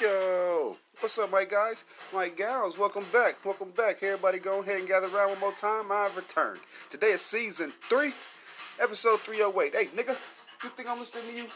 Yo, what's up, my guys, my gals? Welcome back, welcome back. Everybody, go ahead and gather around one more time. I've returned. Today is season three, episode 308. Hey, nigga, you think I'm listening to you?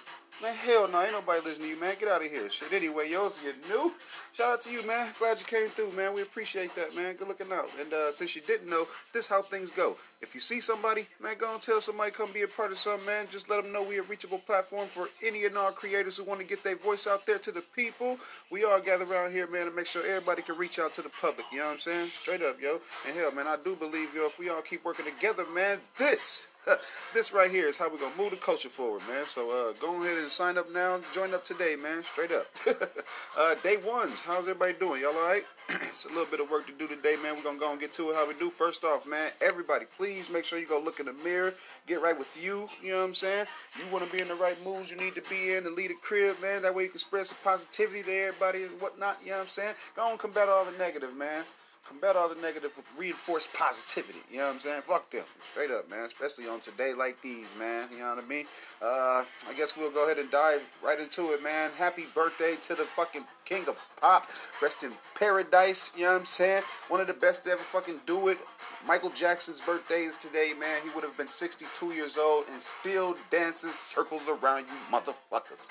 Man, hell no, ain't nobody listening to you, man. Get out of here. Shit, anyway, yo, if you're new, shout out to you, man. Glad you came through, man. We appreciate that, man. Good looking out. And uh, since you didn't know, this how things go. If you see somebody, man, go and tell somebody come be a part of something, man. Just let them know we a reachable platform for any and all creators who want to get their voice out there to the people. We all gather around here, man, to make sure everybody can reach out to the public. You know what I'm saying? Straight up, yo. And hell, man, I do believe, yo, if we all keep working together, man, this this right here is how we're gonna move the culture forward, man. So uh, go ahead and sign up now. Join up today, man. Straight up. uh, day ones. How's everybody doing? Y'all all right? it's a little bit of work to do today, man. We're gonna go and get to it. How we do? First off, man. Everybody, please make sure you go look in the mirror. Get right with you. You know what I'm saying? You want to be in the right moods you need to be in to lead a crib, man. That way you can spread some positivity to everybody and whatnot. You know what I'm saying? Go and combat all the negative, man combat all the negative with reinforced positivity. You know what I'm saying? Fuck them. Straight up, man. Especially on today like these, man. You know what I mean? Uh, I guess we'll go ahead and dive right into it, man. Happy birthday to the fucking king of pop. Rest in paradise. You know what I'm saying? One of the best to ever fucking do it. Michael Jackson's birthday is today, man. He would have been 62 years old and still dances circles around you motherfuckers.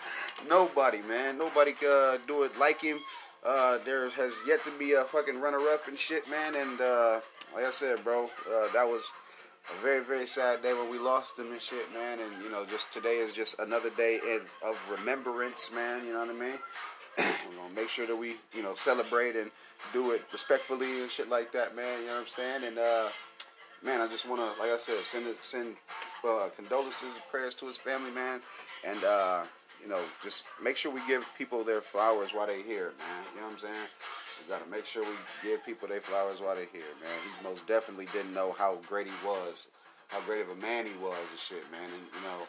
Nobody, man. Nobody could uh, do it like him. Uh, there has yet to be a fucking runner-up and shit, man. And uh, like I said, bro, uh, that was a very, very sad day when we lost him and shit, man. And you know, just today is just another day of, of remembrance, man. You know what I mean? We're gonna make sure that we, you know, celebrate and do it respectfully and shit like that, man. You know what I'm saying? And uh, man, I just wanna, like I said, send send uh, condolences, and prayers to his family, man. And uh, you know, just make sure we give people their flowers while they're here, man. You know what I'm saying? We gotta make sure we give people their flowers while they're here, man. He most definitely didn't know how great he was, how great of a man he was and shit, man. And you know,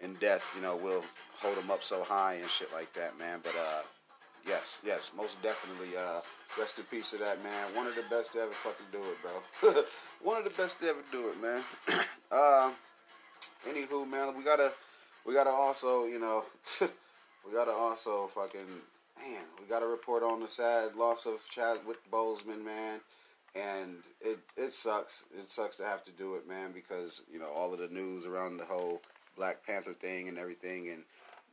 in death, you know, we'll hold him up so high and shit like that, man. But uh, yes, yes, most definitely. Uh, rest in peace to that man. One of the best to ever fucking do it, bro. One of the best to ever do it, man. uh, anywho, man, we gotta we gotta also, you know, we gotta also fucking man, we gotta report on the sad loss of Chadwick Boseman, man. And it it sucks. It sucks to have to do it, man, because you know all of the news around the whole Black Panther thing and everything. And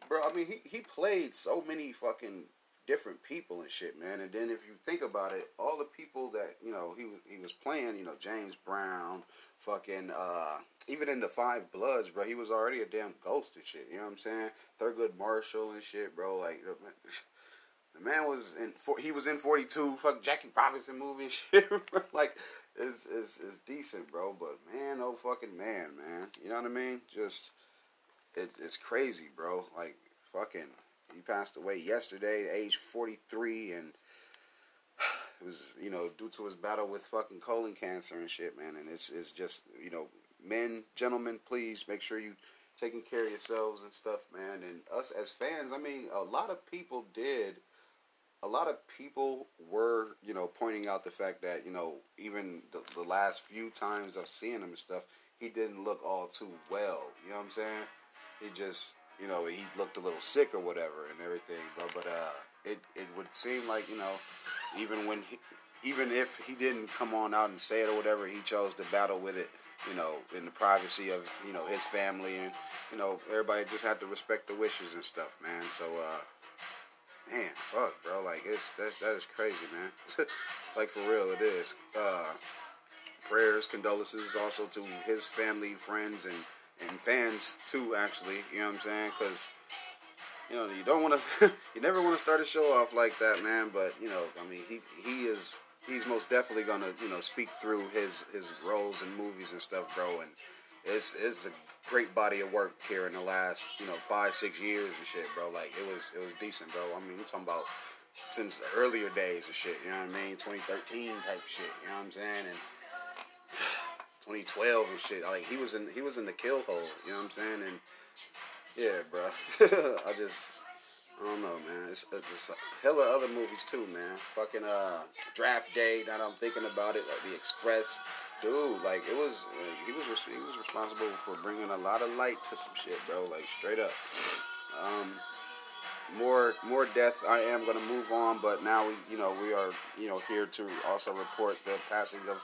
bro, I mean, he he played so many fucking different people and shit, man. And then if you think about it, all the people that you know he was he was playing, you know, James Brown, fucking uh, even in the Five Bloods, bro, he was already a damn ghost and shit. You know what I'm saying? Thurgood Marshall and shit, bro. Like the man was in he was in 42, fuck Jackie Robinson movie and shit. like it's, it's it's decent, bro. But man, oh fucking man, man. You know what I mean? Just it, it's crazy, bro. Like fucking he passed away yesterday, at age 43, and it was you know due to his battle with fucking colon cancer and shit, man. And it's it's just you know men, gentlemen, please make sure you taking care of yourselves and stuff, man. And us as fans, I mean, a lot of people did. A lot of people were, you know, pointing out the fact that, you know, even the, the last few times of seeing him and stuff, he didn't look all too well. You know what I'm saying? He just, you know, he looked a little sick or whatever and everything. But but uh, it it would seem like you know, even when he, even if he didn't come on out and say it or whatever, he chose to battle with it. You know, in the privacy of you know his family and you know everybody just had to respect the wishes and stuff, man. So uh, man, fuck, bro, like it's that's that is crazy, man. like for real, it is. Uh, prayers, condolences also to his family, friends, and and fans too. Actually, you know what I'm saying? Because you know you don't want to, you never want to start a show off like that, man. But you know, I mean, he he is he's most definitely gonna you know speak through his his roles and movies and stuff, bro. And it's it's a great body of work here in the last you know five six years and shit, bro. Like it was it was decent, bro. I mean, we're talking about since the earlier days and shit. You know what I mean? 2013 type shit. You know what I'm saying? And 2012 and shit. Like he was in he was in the kill hole. You know what I'm saying? And yeah, bro. I just I don't know, man. It's, it's just hella other movies too, man. Fucking uh, Draft Day. Now that I'm thinking about it, like The Express. Dude, like it was, he was he was responsible for bringing a lot of light to some shit, bro. Like straight up. Um, more more death. I am going to move on, but now we, you know, we are, you know, here to also report the passing of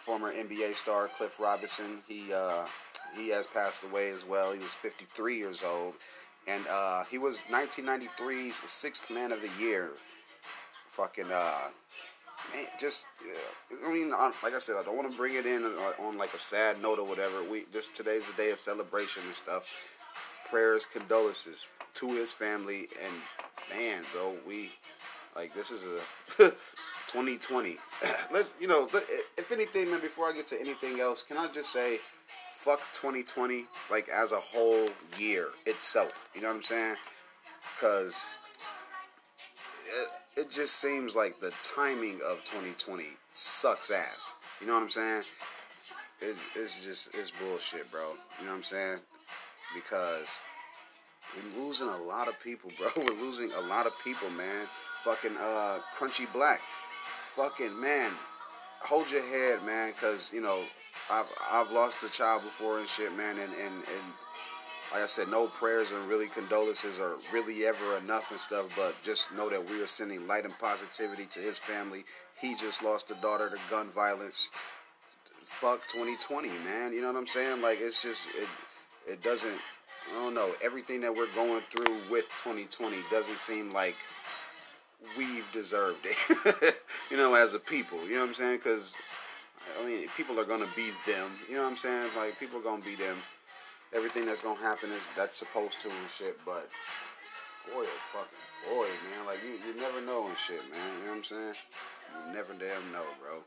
former NBA star Cliff Robinson. He uh, he has passed away as well. He was 53 years old, and uh, he was 1993's sixth man of the year. Fucking uh, man, just yeah. I mean, like I said, I don't want to bring it in on, like a sad note or whatever. We this today's a day of celebration and stuff. Prayers, condolences to his family, and man, bro, we like this is a 2020. Let's you know, if anything, man. Before I get to anything else, can I just say, fuck 2020, like as a whole year itself. You know what I'm saying? Because it, it just seems like the timing of 2020 sucks ass. You know what I'm saying? It's, it's just it's bullshit, bro. You know what I'm saying? Because we're losing a lot of people, bro. We're losing a lot of people, man. Fucking uh, Crunchy Black. Fucking man, hold your head, man, because you know I've I've lost a child before and shit, man, and and and like I said, no prayers and really condolences are really ever enough and stuff. But just know that we are sending light and positivity to his family. He just lost a daughter to gun violence. Fuck 2020, man. You know what I'm saying? Like it's just it it doesn't I don't know. Everything that we're going through with 2020 doesn't seem like we've deserved it. you know, as a people. You know what I'm saying? Because I mean, people are gonna be them. You know what I'm saying? Like people are gonna be them. Everything that's gonna happen is that's supposed to and shit. But boy, oh fucking boy, man. Like you, you never know and shit, man. You know what I'm saying? You never damn know, bro.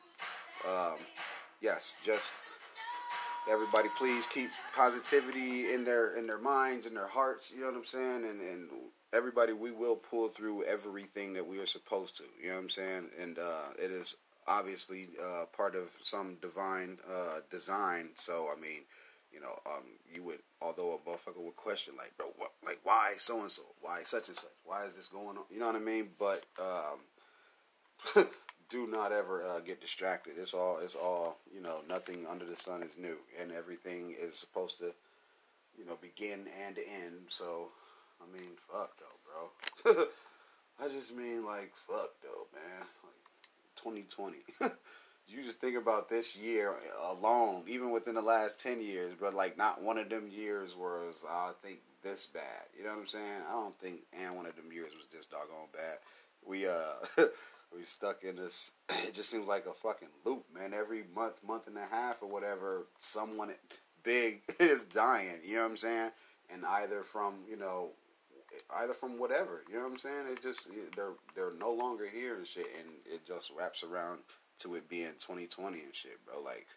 Um, yes, just everybody please keep positivity in their in their minds and their hearts you know what i'm saying? And and everybody we will pull through everything that we are supposed to you know what i'm saying? And uh, it is obviously uh, part of some divine uh, design. So i mean you know um, you would although a motherfucker would question like bro what like why so and so why such and such? Why is this going on? You know what i mean? But um, do not ever uh, get distracted. It's all it's all you know. Nothing under the sun is new, and everything is supposed to you know begin and end. So I mean, fuck though, bro. I just mean like fuck though, man. Like 2020. you just think about this year alone, even within the last 10 years, but like not one of them years was, I think, this bad. You know what I'm saying? I don't think and one of them years was this doggone bad. We, uh, we stuck in this. It just seems like a fucking loop, man. Every month, month and a half, or whatever, someone big is dying. You know what I'm saying? And either from you know, either from whatever. You know what I'm saying? It just they're they're no longer here and shit, and it just wraps around to it being 2020 and shit, bro. Like,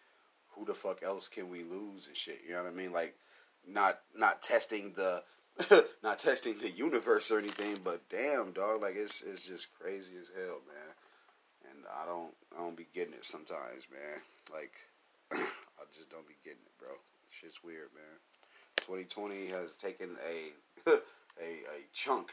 who the fuck else can we lose and shit? You know what I mean? Like, not not testing the not testing the universe or anything, but damn, dog, like it's it's just crazy as hell, man. I don't I don't be getting it sometimes, man. Like I just don't be getting it, bro. Shit's weird, man. 2020 has taken a a a chunk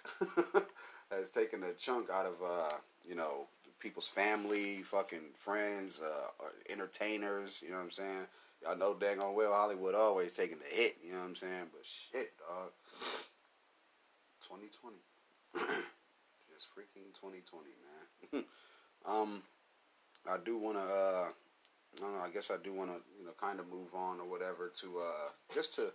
has taken a chunk out of uh, you know people's family, fucking friends, uh, entertainers. You know what I'm saying? Y'all know dang on well Hollywood always taking the hit, you know what I'm saying? But shit, dog. 2020. Just freaking 2020, man. um, I do want to, uh, I don't know, I guess I do want to, you know, kind of move on or whatever to, uh, just to,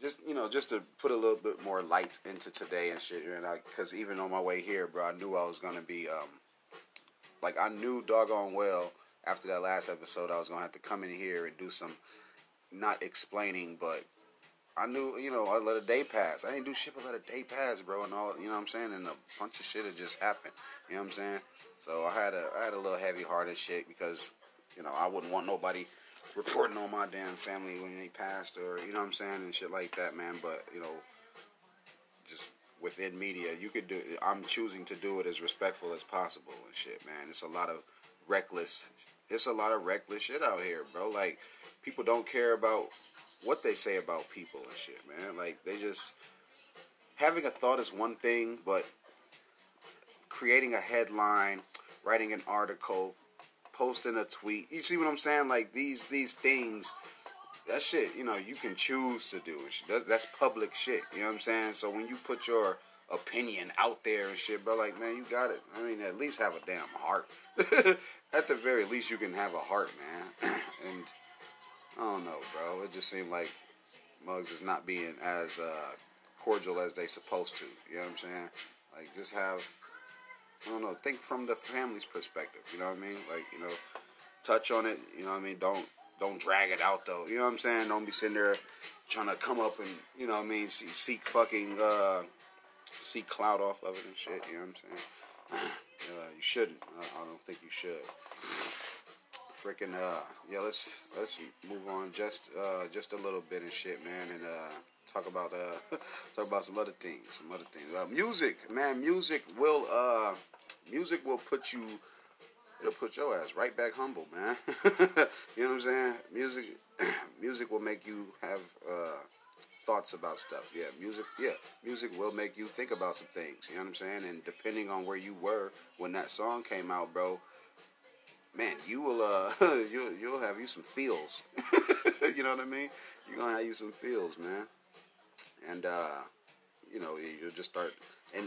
just, you know, just to put a little bit more light into today and shit. And I, cause even on my way here, bro, I knew I was to be, um, like, I knew doggone well after that last episode, I was gonna have to come in here and do some not explaining, but I knew, you know, I let a day pass. I didn't do shit but let a day pass, bro, and all, you know what I'm saying? And a bunch of shit had just happened. You know what I'm saying? So I had a, I had a little heavy heart and shit because, you know, I wouldn't want nobody reporting on my damn family when they passed or, you know what I'm saying, and shit like that, man. But, you know, just within media, you could do, I'm choosing to do it as respectful as possible and shit, man. It's a lot of reckless it's a lot of reckless shit out here, bro. Like people don't care about what they say about people and shit, man. Like they just having a thought is one thing, but creating a headline, writing an article, posting a tweet. You see what I'm saying? Like these these things that shit, you know, you can choose to do. And That's, that's public shit. You know what I'm saying? So when you put your opinion out there and shit, bro. Like, man, you got it. I mean, at least have a damn heart. at the very least, you can have a heart, man. and I don't know, bro. It just seemed like Mugs is not being as uh, cordial as they supposed to. You know what I'm saying? Like, just have. I don't know. Think from the family's perspective. You know what I mean? Like, you know, touch on it. You know what I mean? Don't don't drag it out though. You know what I'm saying? Don't be sitting there trying to come up and you know what I mean seek fucking uh, seek clout off of it and shit. You know what I'm saying? uh, you shouldn't. I, I, don't think you should. Freaking uh, yeah. Let's let's move on just uh, just a little bit and shit, man, and uh, talk about uh, talk about some other things. Some other things. Uh, music, man. Music will uh, music will put you it'll put your ass right back humble, man. you know what I'm saying? Music, music will make you have uh, thoughts about stuff. Yeah, music. Yeah, music will make you think about some things. You know what I'm saying? And depending on where you were when that song came out, bro, man, you will uh, you'll you'll have you some feels. you know what I mean? You're gonna have you some feels, man. And uh, you know, you'll just start and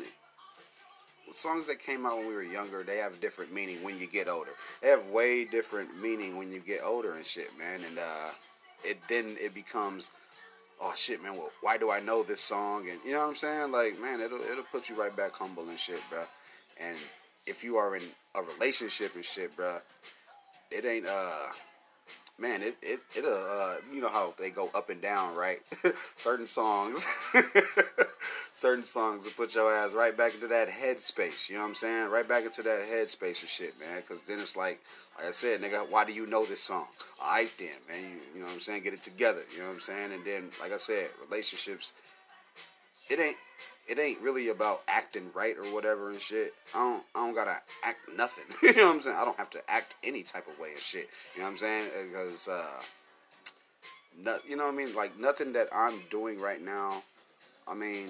songs that came out when we were younger, they have different meaning when you get older. They have way different meaning when you get older and shit, man. And uh, it then it becomes, oh shit, man. Well, why do I know this song? And you know what I'm saying? Like, man, it'll it'll put you right back humble and shit, bro. And if you are in a relationship and shit, bro, it ain't uh man, it it it'll uh, you know how they go up and down, right? certain songs, certain songs will put your ass right back into that headspace. You know what I'm saying? Right back into that headspace and shit, man. Because then it's like, like I said, nigga, why do you know this song? All right, then, man. You, you know what I'm saying? Get it together. You know what I'm saying? And then, like I said, relationships. It ain't it ain't really about acting right or whatever and shit. I don't I don't gotta act nothing. you know what I'm saying? I don't have to act any type of way and shit. You know what I'm saying? Because uh, not, you know what I mean? Like nothing that I'm doing right now. I mean,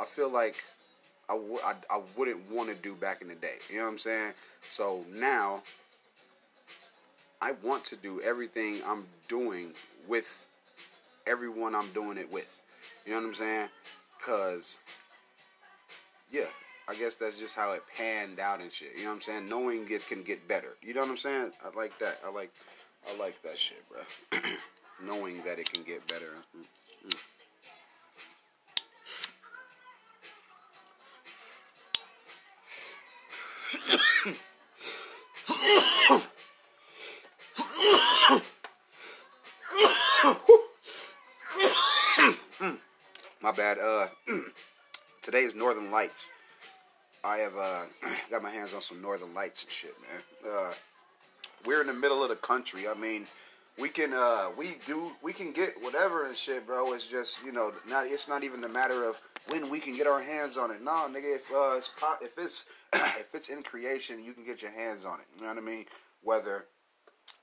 I feel like I w- I, I wouldn't want to do back in the day. You know what I'm saying? So now I want to do everything I'm doing with everyone I'm doing it with. You know what I'm saying? Cause yeah, I guess that's just how it panned out and shit. You know what I'm saying? Knowing it can get better. You know what I'm saying? I like that. I like I like that shit, bro. Knowing that it can get better. Mm-hmm. My bad. Uh, today is Northern Lights. I have uh, got my hands on some Northern Lights and shit, man. Uh, we're in the middle of the country. I mean, we can uh, we do we can get whatever and shit, bro. It's just you know not it's not even a matter of when we can get our hands on it. Nah, nigga, if uh, it's if it's if it's in creation, you can get your hands on it. You know what I mean? Whether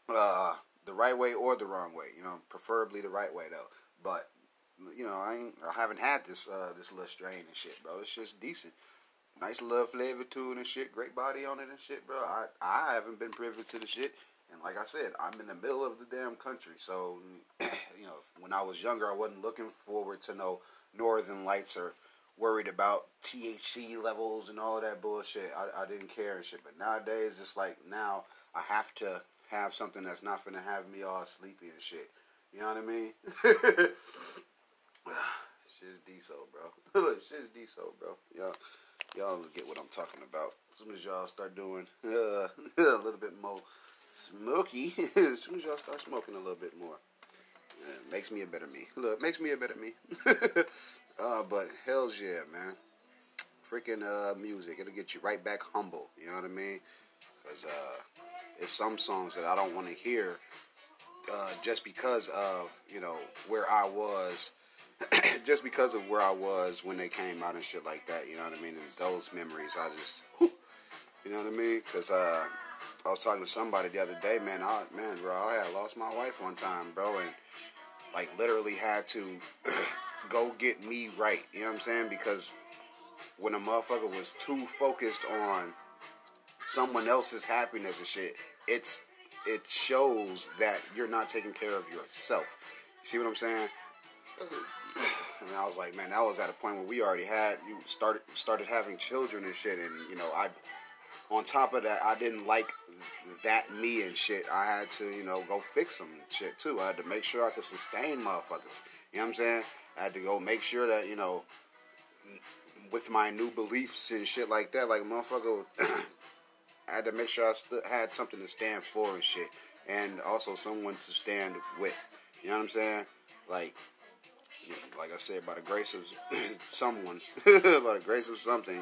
uh, the right way or the wrong way. You know, preferably the right way though. But you know, I ain't, I haven't had this uh, this little strain and shit, bro. It's just decent, nice little flavor to it and shit. Great body on it and shit, bro. I I haven't been privy to the shit, and like I said, I'm in the middle of the damn country, so you know, when I was younger, I wasn't looking forward to no northern lights or worried about THC levels and all that bullshit. I, I didn't care and shit, but nowadays it's like now I have to have something that's not gonna have me all sleepy and shit. You know what I mean? Shit's diesel, bro. Look, shit's diesel, bro. Y'all, y'all get what I'm talking about. As soon as y'all start doing uh, a little bit more smoky, as soon as y'all start smoking a little bit more, it makes me a better me. Look, makes me a better me. uh, but hell's yeah, man. Freaking uh, music, it'll get you right back humble. You know what I mean? Because uh, it's some songs that I don't want to hear uh, just because of you know where I was just because of where I was when they came out and shit like that, you know what I mean? And those memories, I just, whew, you know what I mean? Because uh, I was talking to somebody the other day, man. I, man, bro, I had lost my wife one time, bro, and like literally had to go get me right. You know what I'm saying? Because when a motherfucker was too focused on someone else's happiness and shit, it's it shows that you're not taking care of yourself. You see what I'm saying? And I was like, man, that was at a point where we already had you started started having children and shit, and you know, I on top of that, I didn't like that me and shit. I had to, you know, go fix some shit too. I had to make sure I could sustain motherfuckers. You know what I'm saying? I had to go make sure that, you know, with my new beliefs and shit like that, like motherfucker, I had to make sure I st- had something to stand for and shit, and also someone to stand with. You know what I'm saying? Like, like I said, by the grace of someone, by the grace of something,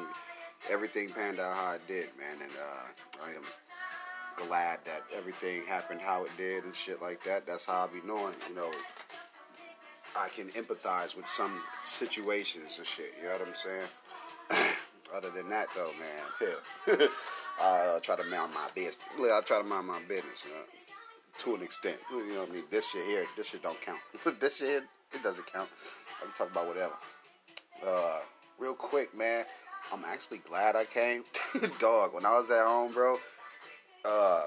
everything panned out how it did, man. And uh, I am glad that everything happened how it did and shit like that. That's how I be knowing, you know, I can empathize with some situations and shit. You know what I'm saying? Other than that, though, man, hell, I uh, try to mind my business. I try to mind my business, you know, to an extent. You know what I mean? This shit here, this shit don't count. this shit it doesn't count. I can talk about whatever. Uh, real quick, man. I'm actually glad I came. Dog, when I was at home, bro, uh,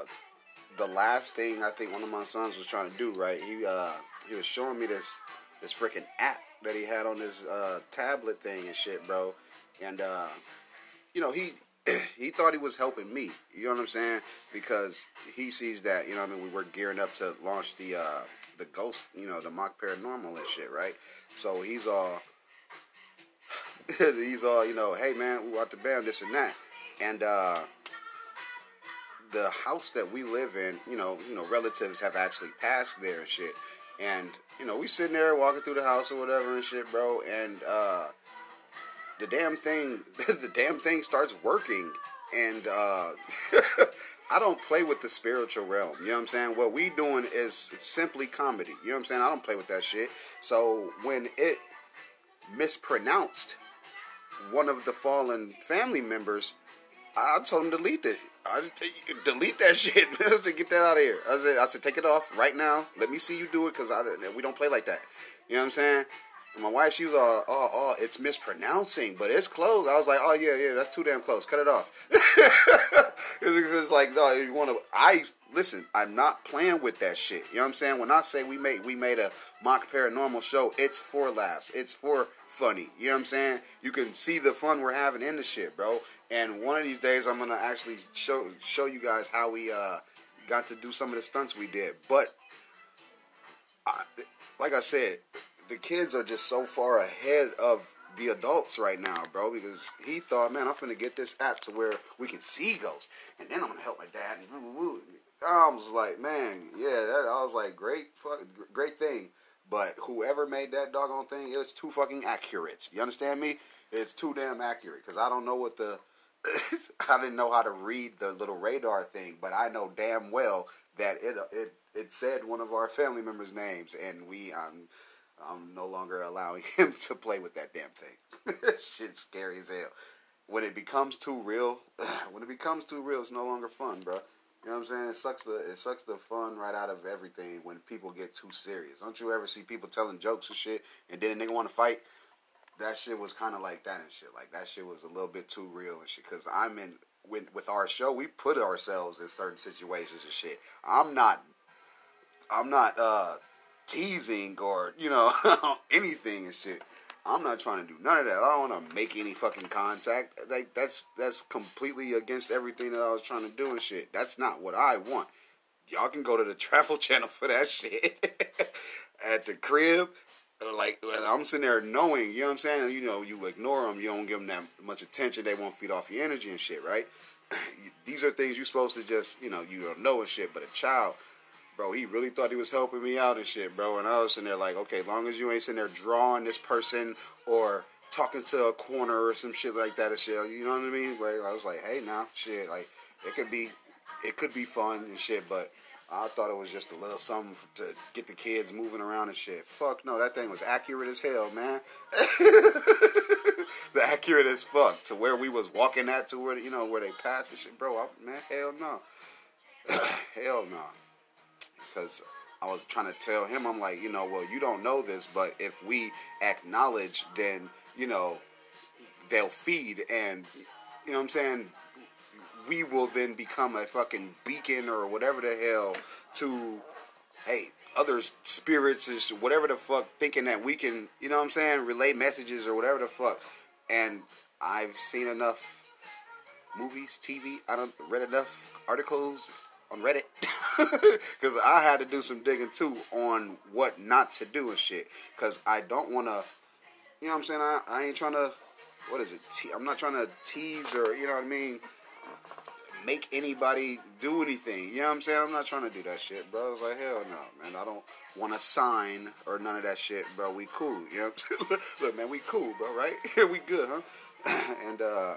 the last thing I think one of my sons was trying to do, right? He uh, he was showing me this this freaking app that he had on his uh, tablet thing and shit, bro. And uh, you know, he he thought he was helping me. You know what I'm saying? Because he sees that, you know, I mean, we were gearing up to launch the uh, the ghost, you know, the mock paranormal and shit, right? So he's all he's all, you know, hey man, we want the band, this and that. And uh the house that we live in, you know, you know, relatives have actually passed there and shit. And, you know, we sitting there walking through the house or whatever and shit, bro, and uh the damn thing the damn thing starts working and uh I don't play with the spiritual realm. You know what I'm saying? What we doing is simply comedy. You know what I'm saying? I don't play with that shit. So when it mispronounced one of the fallen family members, I told him delete it. I just, delete that shit. I said, get that out of here. I said, I said, take it off right now. Let me see you do it because we don't play like that. You know what I'm saying? And my wife, she was all, oh, oh, it's mispronouncing, but it's close. I was like, oh yeah, yeah, that's too damn close. Cut it off. it's like, no, you want to? I listen. I'm not playing with that shit. You know what I'm saying? When I say we made we made a mock paranormal show, it's for laughs. It's for funny. You know what I'm saying? You can see the fun we're having in the shit, bro. And one of these days, I'm gonna actually show show you guys how we uh, got to do some of the stunts we did. But I, like I said, the kids are just so far ahead of the adults right now, bro, because he thought, man, I'm gonna get this app to where we can see ghosts, and then I'm gonna help my dad. And. I was like, man, yeah, that, I was like, great, fuck, great thing. But whoever made that doggone thing, it's too fucking accurate. You understand me? It's too damn accurate because I don't know what the I didn't know how to read the little radar thing, but I know damn well that it it it said one of our family members' names, and we I'm I'm no longer allowing him to play with that damn thing. Shit's scary as hell. When it becomes too real, when it becomes too real, it's no longer fun, bro. You know what I'm saying? It sucks the it sucks the fun right out of everything when people get too serious. Don't you ever see people telling jokes and shit, and then a nigga want to fight? That shit was kind of like that and shit. Like that shit was a little bit too real and shit. Cause I'm in when with our show, we put ourselves in certain situations and shit. I'm not, I'm not uh teasing or you know anything and shit. I'm not trying to do none of that. I don't want to make any fucking contact. Like that's that's completely against everything that I was trying to do and shit. That's not what I want. Y'all can go to the Travel Channel for that shit. At the crib, like I'm sitting there knowing, you know what I'm saying? You know, you ignore them, you don't give them that much attention. They won't feed off your energy and shit, right? These are things you're supposed to just, you know, you don't know and shit. But a child, bro, he really thought he was helping me out and shit, bro. And I was sitting there like, okay, long as you ain't sitting there drawing this person or talking to a corner or some shit like that and shit, you know what I mean? Like, I was like, hey, now, shit, like, it could be, it could be fun and shit, but I thought it was just a little something to get the kids moving around and shit. Fuck no, that thing was accurate as hell, man. the accurate as fuck to where we was walking at to where you know where they passed and shit, bro. I, man, hell no, hell no because I was trying to tell him, I'm like, you know, well, you don't know this, but if we acknowledge, then, you know, they'll feed. And, you know what I'm saying? We will then become a fucking beacon or whatever the hell to, hey, other spirits and whatever the fuck, thinking that we can, you know what I'm saying, relay messages or whatever the fuck. And I've seen enough movies, TV. I don't read enough articles on Reddit because I had to do some digging too on what not to do and shit. Because I don't want to, you know what I'm saying. I, I ain't trying to. What is it? Te- I'm not trying to tease or you know what I mean make anybody do anything. You know what I'm saying? I'm not trying to do that shit, bro. It's like, hell no, man. I don't want to sign or none of that shit, bro. We cool. You know what I'm saying? Look, man, we cool, bro, right? we good, huh? and, uh,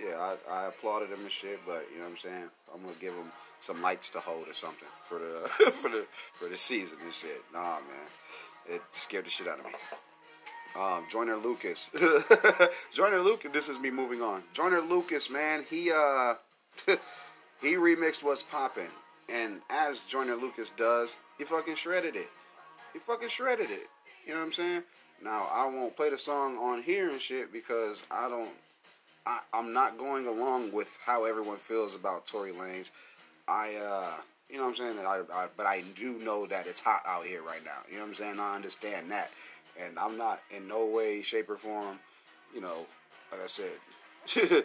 yeah, I, I applauded him and shit, but you know what I'm saying? I'm gonna give him some lights to hold or something for the for the for the season and shit. Nah, man, it scared the shit out of me. Um, Joyner Lucas, Joyner Lucas. This is me moving on. Joyner Lucas, man, he uh he remixed What's Poppin'. And as Joyner Lucas does, he fucking shredded it. He fucking shredded it. You know what I'm saying? Now, I won't play the song on here and shit because I don't. I, I'm not going along with how everyone feels about Tory Lanez. I, uh, you know what I'm saying? I, I, but I do know that it's hot out here right now. You know what I'm saying? I understand that. And I'm not in no way, shape, or form, you know, like I said,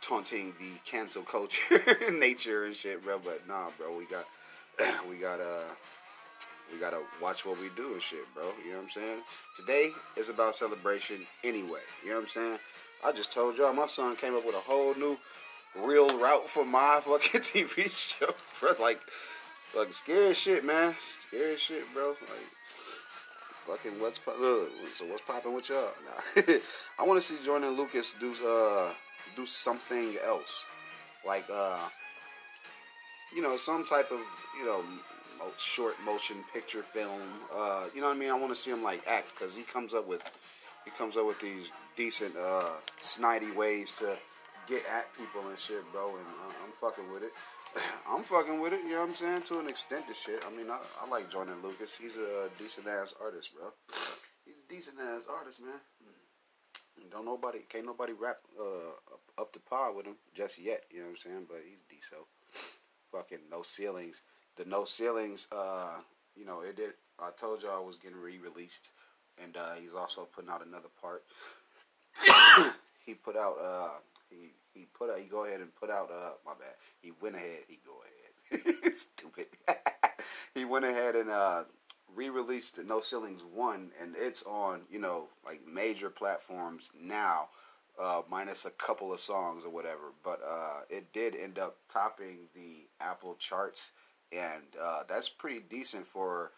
taunting the cancel culture nature and shit, bro. But nah, bro, we got we got uh we gotta watch what we do and shit, bro. You know what I'm saying? Today is about celebration anyway. You know what I'm saying? I just told y'all my son came up with a whole new real route for my fucking TV show, bro. Like, like scary shit, man. Scary shit, bro. Like, fucking what's pop- look, so what's popping with y'all? Nah. I want to see Joyner Lucas do uh do something else, like uh, you know, some type of you know short motion picture film. Uh, you know what I mean? I want to see him like act because he comes up with he comes up with these decent uh, snidey ways to get at people and shit, bro. And uh, I'm fucking with it. I'm fucking with it. You know what I'm saying? To an extent, the shit. I mean, I, I like Joyner Lucas. He's a decent ass artist, bro. He's a decent ass artist, man. Don't nobody, can't nobody rap uh, up to par with him just yet. You know what I'm saying? But he's decent. Fucking no ceilings. The no ceilings. Uh, you know, it did. I told y'all I was getting re-released, and uh, he's also putting out another part. he put out. Uh, he he put out. He go ahead and put out. Uh, my bad. He went ahead. He go ahead. Stupid. he went ahead and uh, re-released No Ceilings One, and it's on you know like major platforms now, uh, minus a couple of songs or whatever. But uh, it did end up topping the Apple charts, and uh, that's pretty decent for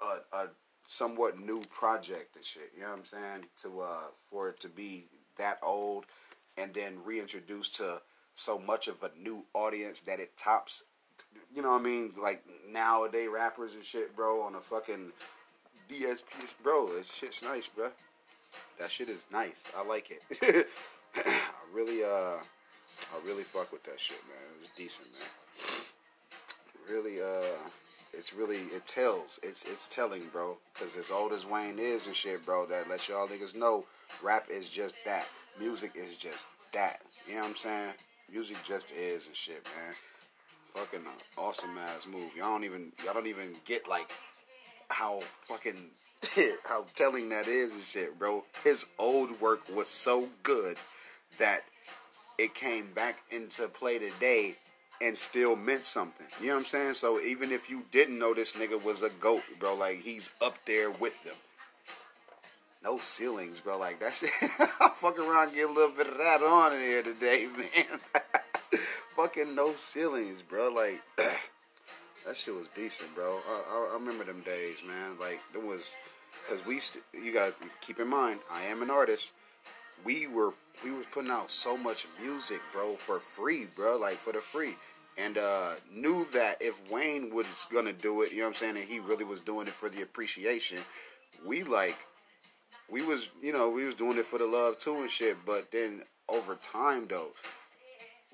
a, a, somewhat new project and shit. You know what I'm saying? To uh, for it to be that old, and then reintroduced to so much of a new audience that it tops you know what I mean? Like nowadays rappers and shit, bro, on a fucking DSP, bro. That shit's nice, bro. That shit is nice. I like it. I really, uh, I really fuck with that shit, man. It was decent, man. Really, uh, it's really it tells. It's it's telling, bro. Cause as old as Wayne is and shit, bro, that lets y'all niggas know rap is just that. Music is just that. You know what I'm saying? Music just is and shit, man fucking awesome ass move. Y'all don't even y'all don't even get like how fucking how telling that is and shit, bro. His old work was so good that it came back into play today and still meant something. You know what I'm saying? So even if you didn't know this nigga was a goat, bro, like he's up there with them. No ceilings, bro. Like that shit. I fuck around get a little bit of that on in here today, man fucking no ceilings, bro. Like that shit was decent, bro. I, I, I remember them days, man. Like it was because we st- you gotta keep in mind, I am an artist. We were we was putting out so much music, bro, for free, bro, like for the free. And uh, knew that if Wayne was gonna do it, you know what I'm saying, and he really was doing it for the appreciation, we like we was you know we was doing it for the love too and shit. But then over time though,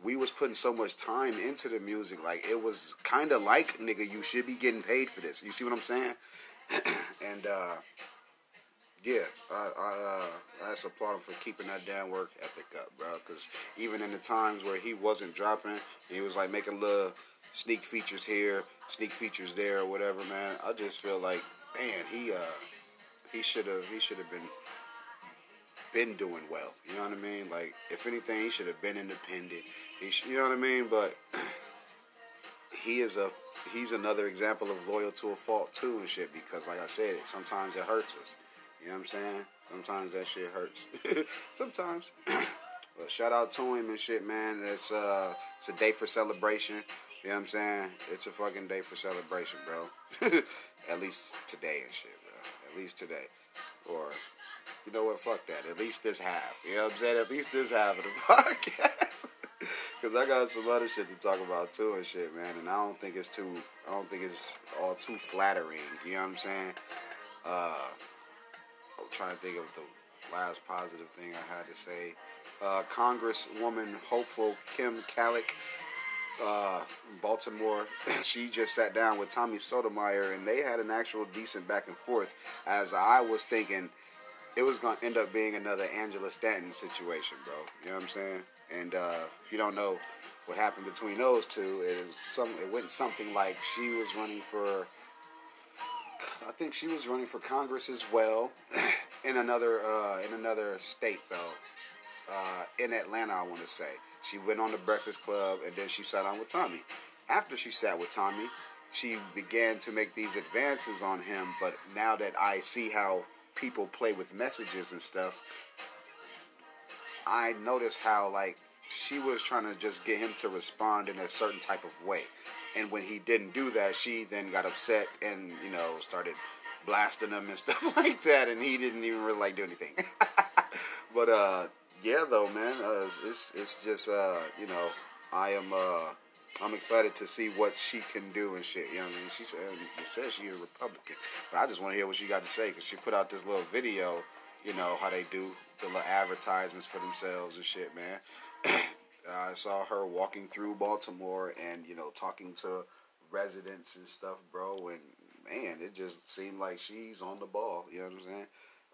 we was putting so much time into the music. Like it was kind of like, nigga, you should be getting paid for this. You see what I'm saying? and uh, yeah, I I, uh, I applaud him for keeping that damn work ethic up, bro. Because even in the times where he wasn't dropping, he was like making little sneak features here, sneak features there, or whatever, man. I just feel like, man, he uh, he should have he should have been been doing well. You know what I mean? Like, if anything, he should have been independent. He, sh- you know what I mean? But he is a he's another example of loyal to a fault too and shit. Because, like I said, sometimes it hurts us. You know what I'm saying? Sometimes that shit hurts. sometimes. but shout out to him and shit, man. It's uh, it's a day for celebration. You know what I'm saying? It's a fucking day for celebration, bro. At least today and shit, bro. At least today. Or you know what? Fuck that. At least this half. You know what I'm saying? At least this half of the podcast. Cause I got some other shit to talk about too and shit, man. And I don't think it's too. I don't think it's all too flattering. You know what I'm saying? Uh, trying to think of the last positive thing I had to say. Uh, Congresswoman hopeful Kim Klacik, uh, Baltimore, she just sat down with Tommy Sotomayor and they had an actual decent back and forth. As I was thinking, it was gonna end up being another Angela Stanton situation, bro. You know what I'm saying? And uh, if you don't know what happened between those two, it was some. It went something like she was running for. I think she was running for Congress as well, in another uh, in another state though, uh, in Atlanta, I want to say. She went on the Breakfast Club and then she sat down with Tommy. After she sat with Tommy, she began to make these advances on him. But now that I see how people play with messages and stuff, I noticed how like she was trying to just get him to respond in a certain type of way. And when he didn't do that, she then got upset and, you know, started blasting them and stuff like that and he didn't even really like do anything. but uh yeah though, man, uh, it's it's just uh, you know, I am uh I'm excited to see what she can do and shit. You know what I mean? She said, says she's a Republican, but I just want to hear what she got to say because she put out this little video. You know how they do the little advertisements for themselves and shit, man. I saw her walking through Baltimore and you know talking to residents and stuff, bro. And man, it just seemed like she's on the ball. You know what I'm saying?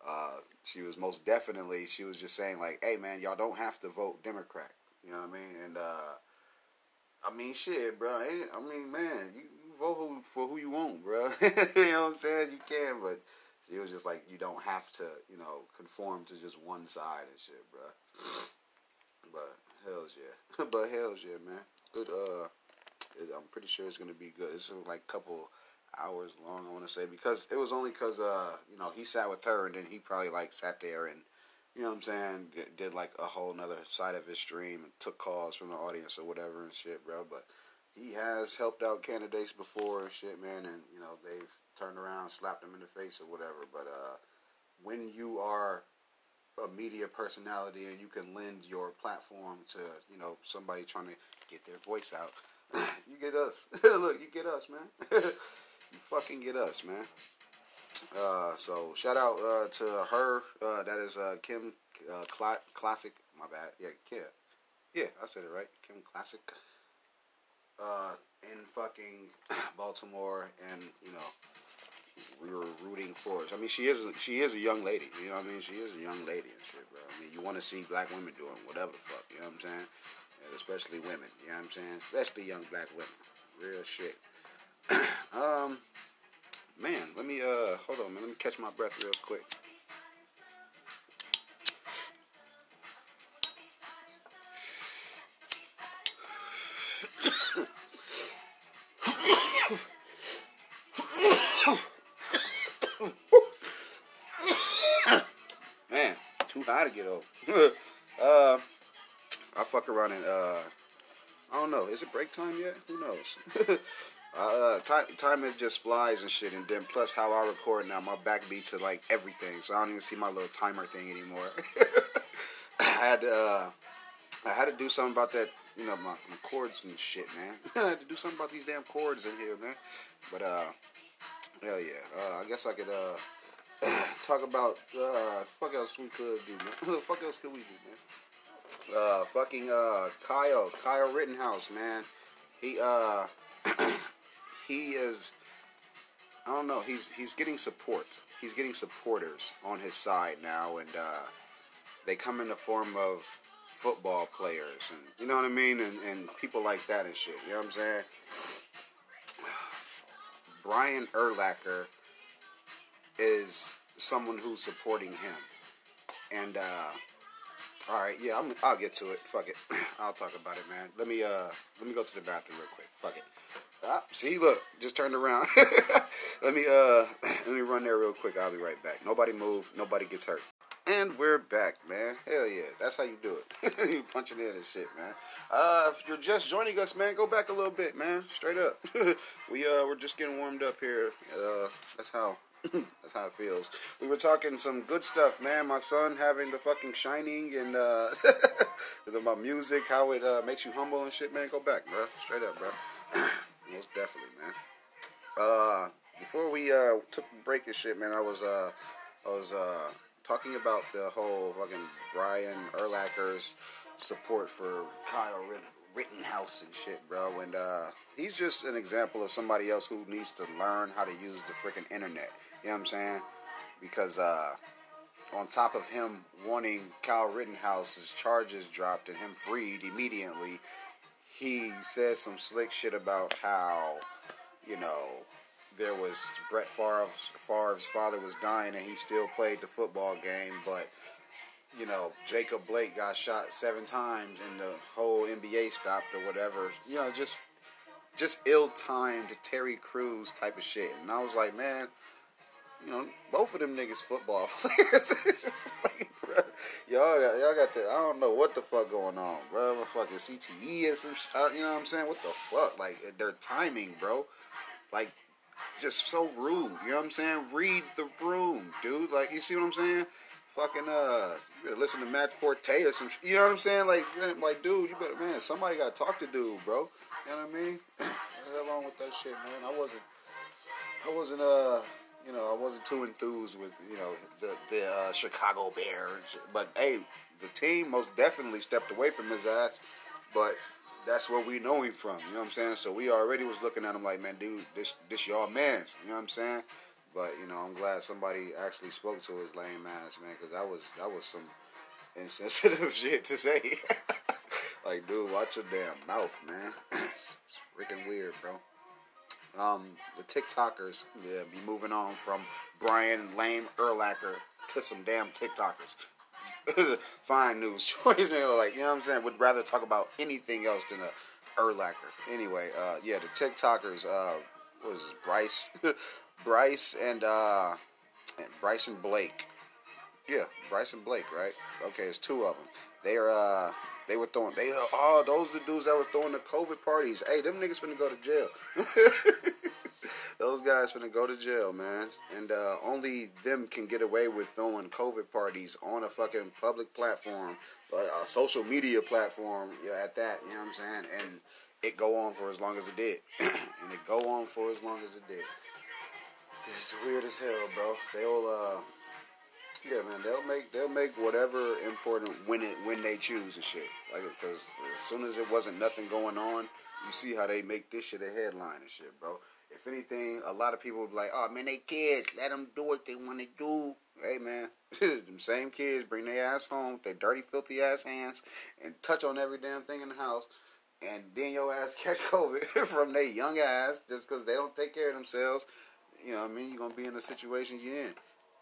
Uh, she was most definitely. She was just saying like, "Hey, man, y'all don't have to vote Democrat." You know what I mean? And uh, I mean, shit, bro. I mean, man, you, vote who, for who you want, bro. you know what I'm saying? You can, but she was just like, you don't have to, you know, conform to just one side and shit, bro. But hell's yeah, but hell's yeah, man. Good. Uh, it, I'm pretty sure it's gonna be good. It's like a couple hours long, I want to say, because it was only because uh, you know, he sat with her and then he probably like sat there and you know what I'm saying, did, like a whole nother side of his stream and took calls from the audience or whatever and shit, bro. But he has helped out candidates before and shit, man, and you know they've turned around, slapped him in the face or whatever. But uh, when you are a media personality and you can lend your platform to you know somebody trying to get their voice out, you get us. Look, you get us, man. fucking get us, man. Uh, so shout out uh, to her. Uh, that is uh, Kim uh, Cl- Klacik. My bad. Yeah, Kim. Yeah, I said it right. Kim Classic. Uh, in fucking Baltimore, and you know, we were rooting for her. I mean, she is she is a young lady. You know what I mean? She is a young lady and shit, bro. I mean, you want to see black women doing whatever the fuck. You know what I'm saying? And especially women. You know what I'm saying? Especially young black women. Real shit. um. Man, let me uh hold on, man. Let me catch my breath real quick. man, too high to get over. uh, I fuck around and uh, I don't know. Is it break time yet? Who knows? Uh, time, time it just flies and shit, and then plus how I record now, my back beats are like everything, so I don't even see my little timer thing anymore. I had to, uh, I had to do something about that, you know, my, my cords and shit, man. I had to do something about these damn cords in here, man. But uh, hell yeah, uh, I guess I could uh talk about uh, fuck else we could do, man. fuck else could we do, man? Uh, fucking uh, Kyle, Kyle Rittenhouse, man. He uh. he is I don't know, he's he's getting support. He's getting supporters on his side now and uh, they come in the form of football players and you know what I mean and, and people like that and shit. You know what I'm saying? Brian Urlacher is someone who's supporting him. And uh all right, yeah, I'm, I'll get to it. Fuck it, I'll talk about it, man. Let me uh, let me go to the bathroom real quick. Fuck it. Ah, see, look, just turned around. let me uh, let me run there real quick. I'll be right back. Nobody move. Nobody gets hurt. And we're back, man. Hell yeah, that's how you do it. you punching in and shit, man. Uh, if you're just joining us, man, go back a little bit, man. Straight up. we uh, we're just getting warmed up here. Uh, that's how That's how it feels. We were talking some good stuff, man. My son having the fucking shining and uh about music, how it uh, makes you humble and shit, man. Go back, bro. Straight up, bro. Most definitely, man. Uh before we uh took a break and shit, man, I was uh I was uh talking about the whole fucking Brian Urlacher's support for Kyle Rittenhouse and shit, bro. And uh, he's just an example of somebody else who needs to learn how to use the freaking internet. You know what I'm saying? Because uh, on top of him wanting Kyle Rittenhouse's charges dropped and him freed immediately, he says some slick shit about how, you know, there was Brett Favre's, Favre's father was dying and he still played the football game, but you know, Jacob Blake got shot seven times and the whole NBA stopped or whatever. You know, just just ill-timed Terry Crews type of shit. And I was like, man, you know, both of them niggas football players. like, bro, y'all got y'all got the I don't know what the fuck going on, bro. Fucking CTE and some shit. You know what I'm saying? What the fuck? Like their timing, bro. Like just so rude. You know what I'm saying? Read the room, dude. Like you see what I'm saying? fucking uh, you better listen to Matt Forte or some. Sh- you know what I'm saying? Like, like, dude, you better, man. Somebody got to talk to dude, bro. You know what I mean? what wrong with that shit, man? I wasn't, I wasn't, uh, you know, I wasn't too enthused with, you know, the the uh, Chicago Bears. But hey, the team most definitely stepped away from his ass. But that's where we know him from. You know what I'm saying? So we already was looking at him like, man, dude, this this y'all man's. You know what I'm saying? But you know, I'm glad somebody actually spoke to his lame ass, man, because that was that was some insensitive shit to say. like, dude, watch your damn mouth, man. it's freaking weird, bro. Um, the TikTokers, yeah, be moving on from Brian Lame Urlacher to some damn TikTokers. Fine news choice, man. Like, you know what I'm saying? Would rather talk about anything else than a Urlacher. Anyway, uh, yeah, the TikTokers, uh, was this, Bryce? Bryce and uh, and Bryce and Blake. Yeah, Bryce and Blake, right? Okay, it's two of them. They are uh, they were throwing. They oh, those the dudes that was throwing the COVID parties. Hey, them niggas finna go to jail. those guys finna go to jail, man. And uh, only them can get away with throwing COVID parties on a fucking public platform, a social media platform. At that, you know what I'm saying? And it go on for as long as it did, and it go on for as long as it did. It's weird as hell, bro. They'll uh yeah, man, they'll make they'll make whatever important when it when they choose and shit. Like, cause as soon as it wasn't nothing going on, you see how they make this shit a headline and shit, bro. If anything, a lot of people would be like, "Oh man, they kids, let them do what they want to do." Hey man, them same kids bring their ass home, with their dirty, filthy ass hands, and touch on every damn thing in the house, and then your ass catch COVID from their young ass just because they don't take care of themselves you know what I mean? You're gonna be in a situation you're in.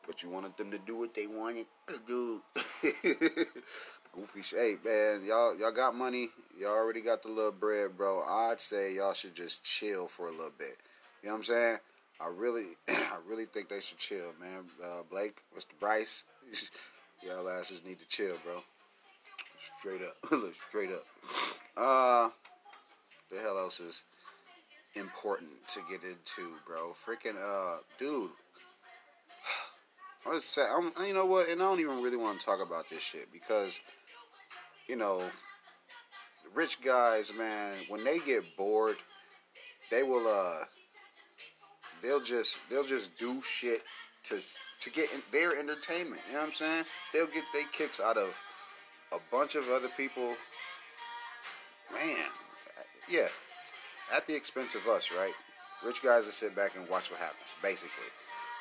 But you wanted them to do what they wanted to do. Goofy shape, man. Y'all y'all got money. Y'all already got the little bread, bro. I'd say y'all should just chill for a little bit. You know what I'm saying? I really I really think they should chill, man. Uh, Blake, Mr. Bryce, y'all asses need to chill, bro. Straight up. Look, straight up. Uh the hell else is important to get into, bro. Freaking, uh, dude. Let's say, I'm, you know what? And I don't even really want to talk about this shit because, you know, rich guys, man, when they get bored, they will, uh, they'll just, they'll just do shit to, to get their entertainment. You know what I'm saying? They'll get their kicks out of a bunch of other people. Man, yeah, at the expense of us, right? Rich guys that sit back and watch what happens, basically.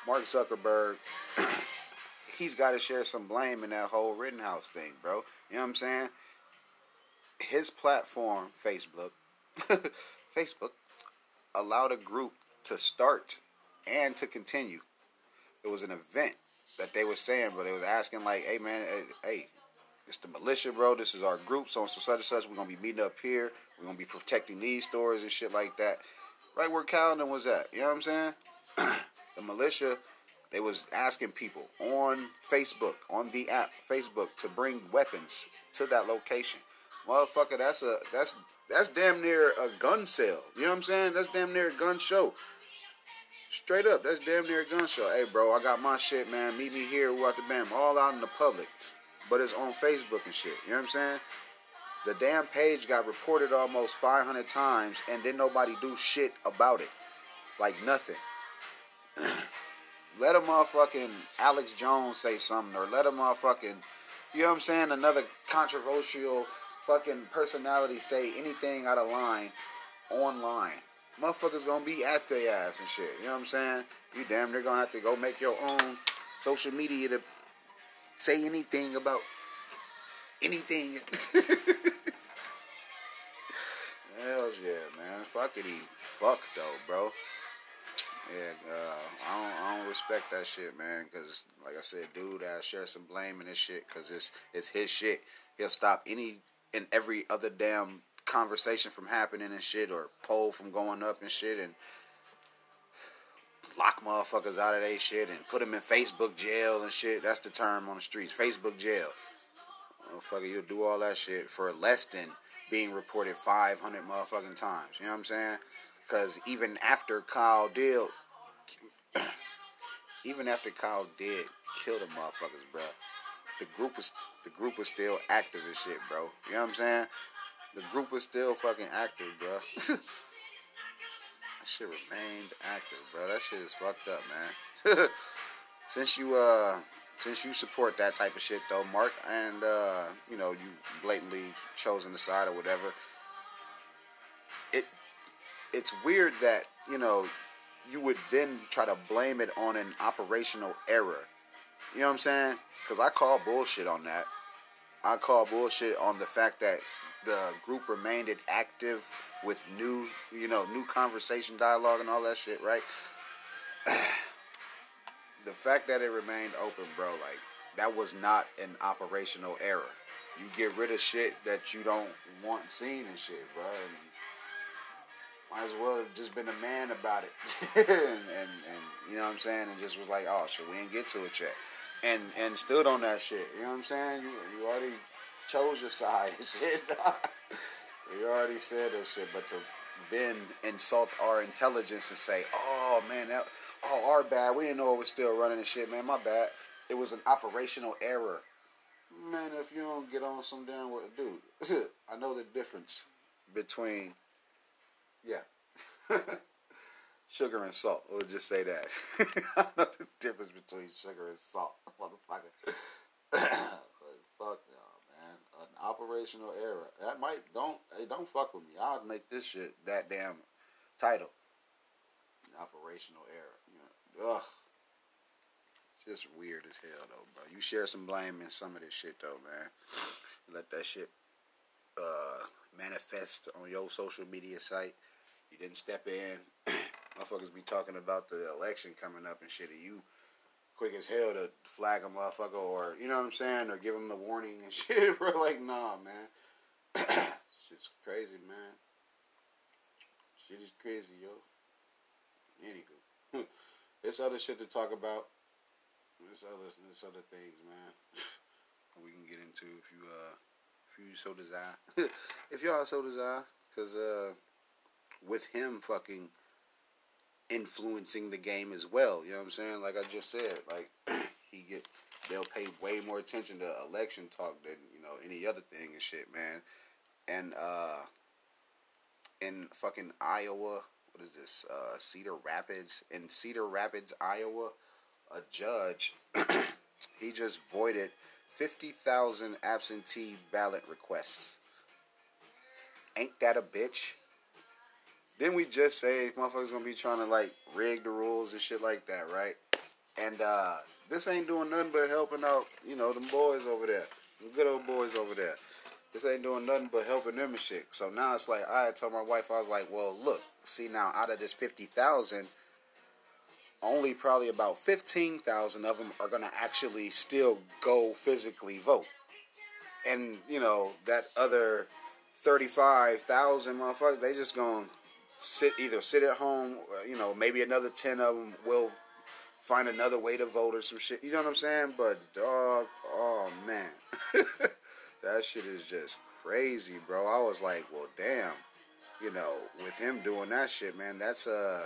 Mark Zuckerberg, he's got to share some blame in that whole Rittenhouse thing, bro. You know what I'm saying? his platform, Facebook, Facebook, allowed a group to start and to continue. It was an event that they were saying, but they was asking like, "Hey man, hey, it's the militia, bro. This is our group, so and so such and such. We're gonna be meeting up here. We're gonna be protecting these stores and shit like that." Right where Calvin was at, you know what I'm saying? the militia, they was asking people on Facebook, on the app, Facebook, to bring weapons to that location. Motherfucker, that's a that's that's damn near a gun sale. You know what I'm saying? That's damn near a gun show. Straight up, that's damn near a gun show. Hey, bro, I got my shit, man. Meet me here. We're at the bam. All out in the public. But it's on Facebook and shit. You know what I'm saying? The damn page got reported almost 500 times and didn't nobody do shit about it. Like nothing. let a motherfucking Alex Jones say something or let a motherfucking, you know what I'm saying, another controversial fucking personality say anything out of line online. Motherfuckers gonna be at their ass and shit. You know what I'm saying? You damn near gonna have to go make your own social media to say anything about anything. Hell yeah, man. Fuckity fuck though, bro. Yeah, uh, I don't, I don't respect that shit, man. Cause like I said, dude, I share some blame in this shit, cause it's it's his shit. He'll stop any and every other damn conversation from happening and shit, or poll from going up and shit, and lock motherfuckers out of their shit and put them in Facebook jail and shit. That's the term on the streets, Facebook jail. Motherfucker, you'll do all that shit for less than being reported 500 motherfucking times. You know what I'm saying? Because even after Kyle did, even after Kyle did kill the motherfuckers, bro, the group was the group was still active as shit, bro. You know what I'm saying? The group was still fucking active, bro. that shit remained active, bro. That shit is fucked up, man. since you uh since you support that type of shit though, Mark, and uh, you know, you blatantly chosen the side or whatever, it's weird that, you know, you would then try to blame it on an operational error. You know what I'm saying? Because I call bullshit on that. I call bullshit on the fact that the group remained active with new, you know, new conversation, dialogue, and all that shit, right? the fact that it remained open, bro, like that was not an operational error. You get rid of shit that you don't want seen and shit, bro. And might as well have just been a man about it, and, and and you know what I'm saying, and just was like, oh shit, we didn't get to it yet, and and stood on that shit. You know what I'm saying? You, you already chose your side shit. you already said that shit, but to then insult our intelligence and say, oh man, that oh, our bad. We didn't know it was still running and shit, man. My bad. It was an operational error. Man, if you don't get on some damn work, dude, I know the difference between, yeah, sugar and salt. We'll just say that. I know the difference between sugar and salt, motherfucker. fuck no, man. An operational error. That might don't hey don't fuck with me. I'll make this shit that damn title. An operational error. Ugh. Just weird as hell though, bro. You share some blame in some of this shit though, man. Let that shit uh, manifest on your social media site. You didn't step in. Motherfuckers be talking about the election coming up and shit, and you quick as hell to flag a motherfucker or you know what I'm saying, or give them the warning and shit, We're Like, nah, man. Shit's crazy, man. Shit is crazy, yo. Anywho. There's other shit to talk about. There's other there's other things, man. we can get into if you uh if you so desire. if y'all so desire, because uh with him fucking influencing the game as well. You know what I'm saying? Like I just said, like he get they'll pay way more attention to election talk than you know any other thing and shit, man. And uh in fucking Iowa what is this? Uh, Cedar Rapids in Cedar Rapids, Iowa. A judge he just voided fifty thousand absentee ballot requests. Ain't that a bitch? Didn't we just say motherfuckers gonna be trying to like rig the rules and shit like that, right? And uh, this ain't doing nothing but helping out, you know, them boys over there, them good old boys over there. this ain't doing nothing but helping them and shit. So now it's like I told my wife, I was like, well, look, see now out of this fifty thousand, only probably about fifteen thousand of them are gonna actually still go physically vote, and you know that other thirty-five thousand motherfuckers, they just gonna sit either sit at home, uh, you know, maybe another ten of them will find another way to vote or some shit. You know what I'm saying? But dog, oh man, that shit is just crazy, bro. I was like, well, damn, you know, with him doing that shit, man, that's uh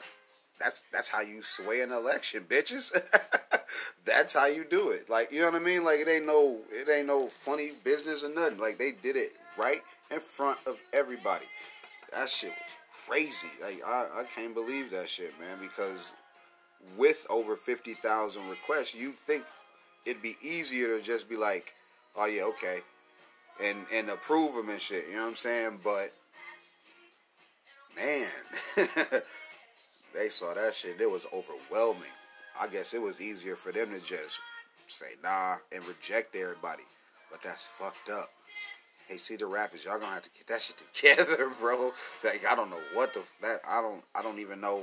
that's that's how you sway an election, bitches. that's how you do it. Like, you know what I mean? Like it ain't no it ain't no funny business or nothing. Like they did it right in front of everybody. That shit was crazy. Like I, I can't believe that shit, man, because with over 50,000 requests, you think it'd be easier to just be like, oh yeah, okay, and and approve them and shit. You know what I'm saying? But man, they saw that shit. It was overwhelming. I guess it was easier for them to just say nah and reject everybody. But that's fucked up. Hey, Cedar Rapids, y'all gonna have to get that shit together, bro. Like I don't know what the that I don't I don't even know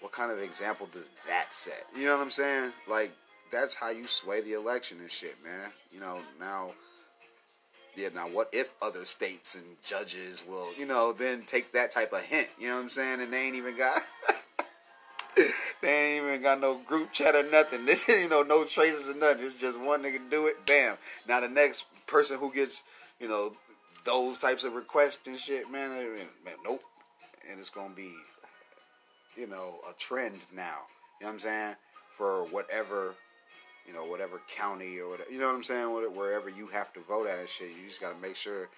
what kind of example does that set? You know what I'm saying? Like that's how you sway the election and shit, man. You know, now yeah, now what if other states and judges will, you know, then take that type of hint, you know what I'm saying? And they ain't even got they ain't even got no group chat or nothing. This you know, no traces or nothing. It's just one nigga do it, bam. Now the next person who gets, you know, those types of requests and shit, man, man nope. And it's gonna be you know, a trend now. You know what I'm saying? For whatever, you know, whatever county or whatever, you know what I'm saying? Wherever you have to vote at and shit, you just gotta make sure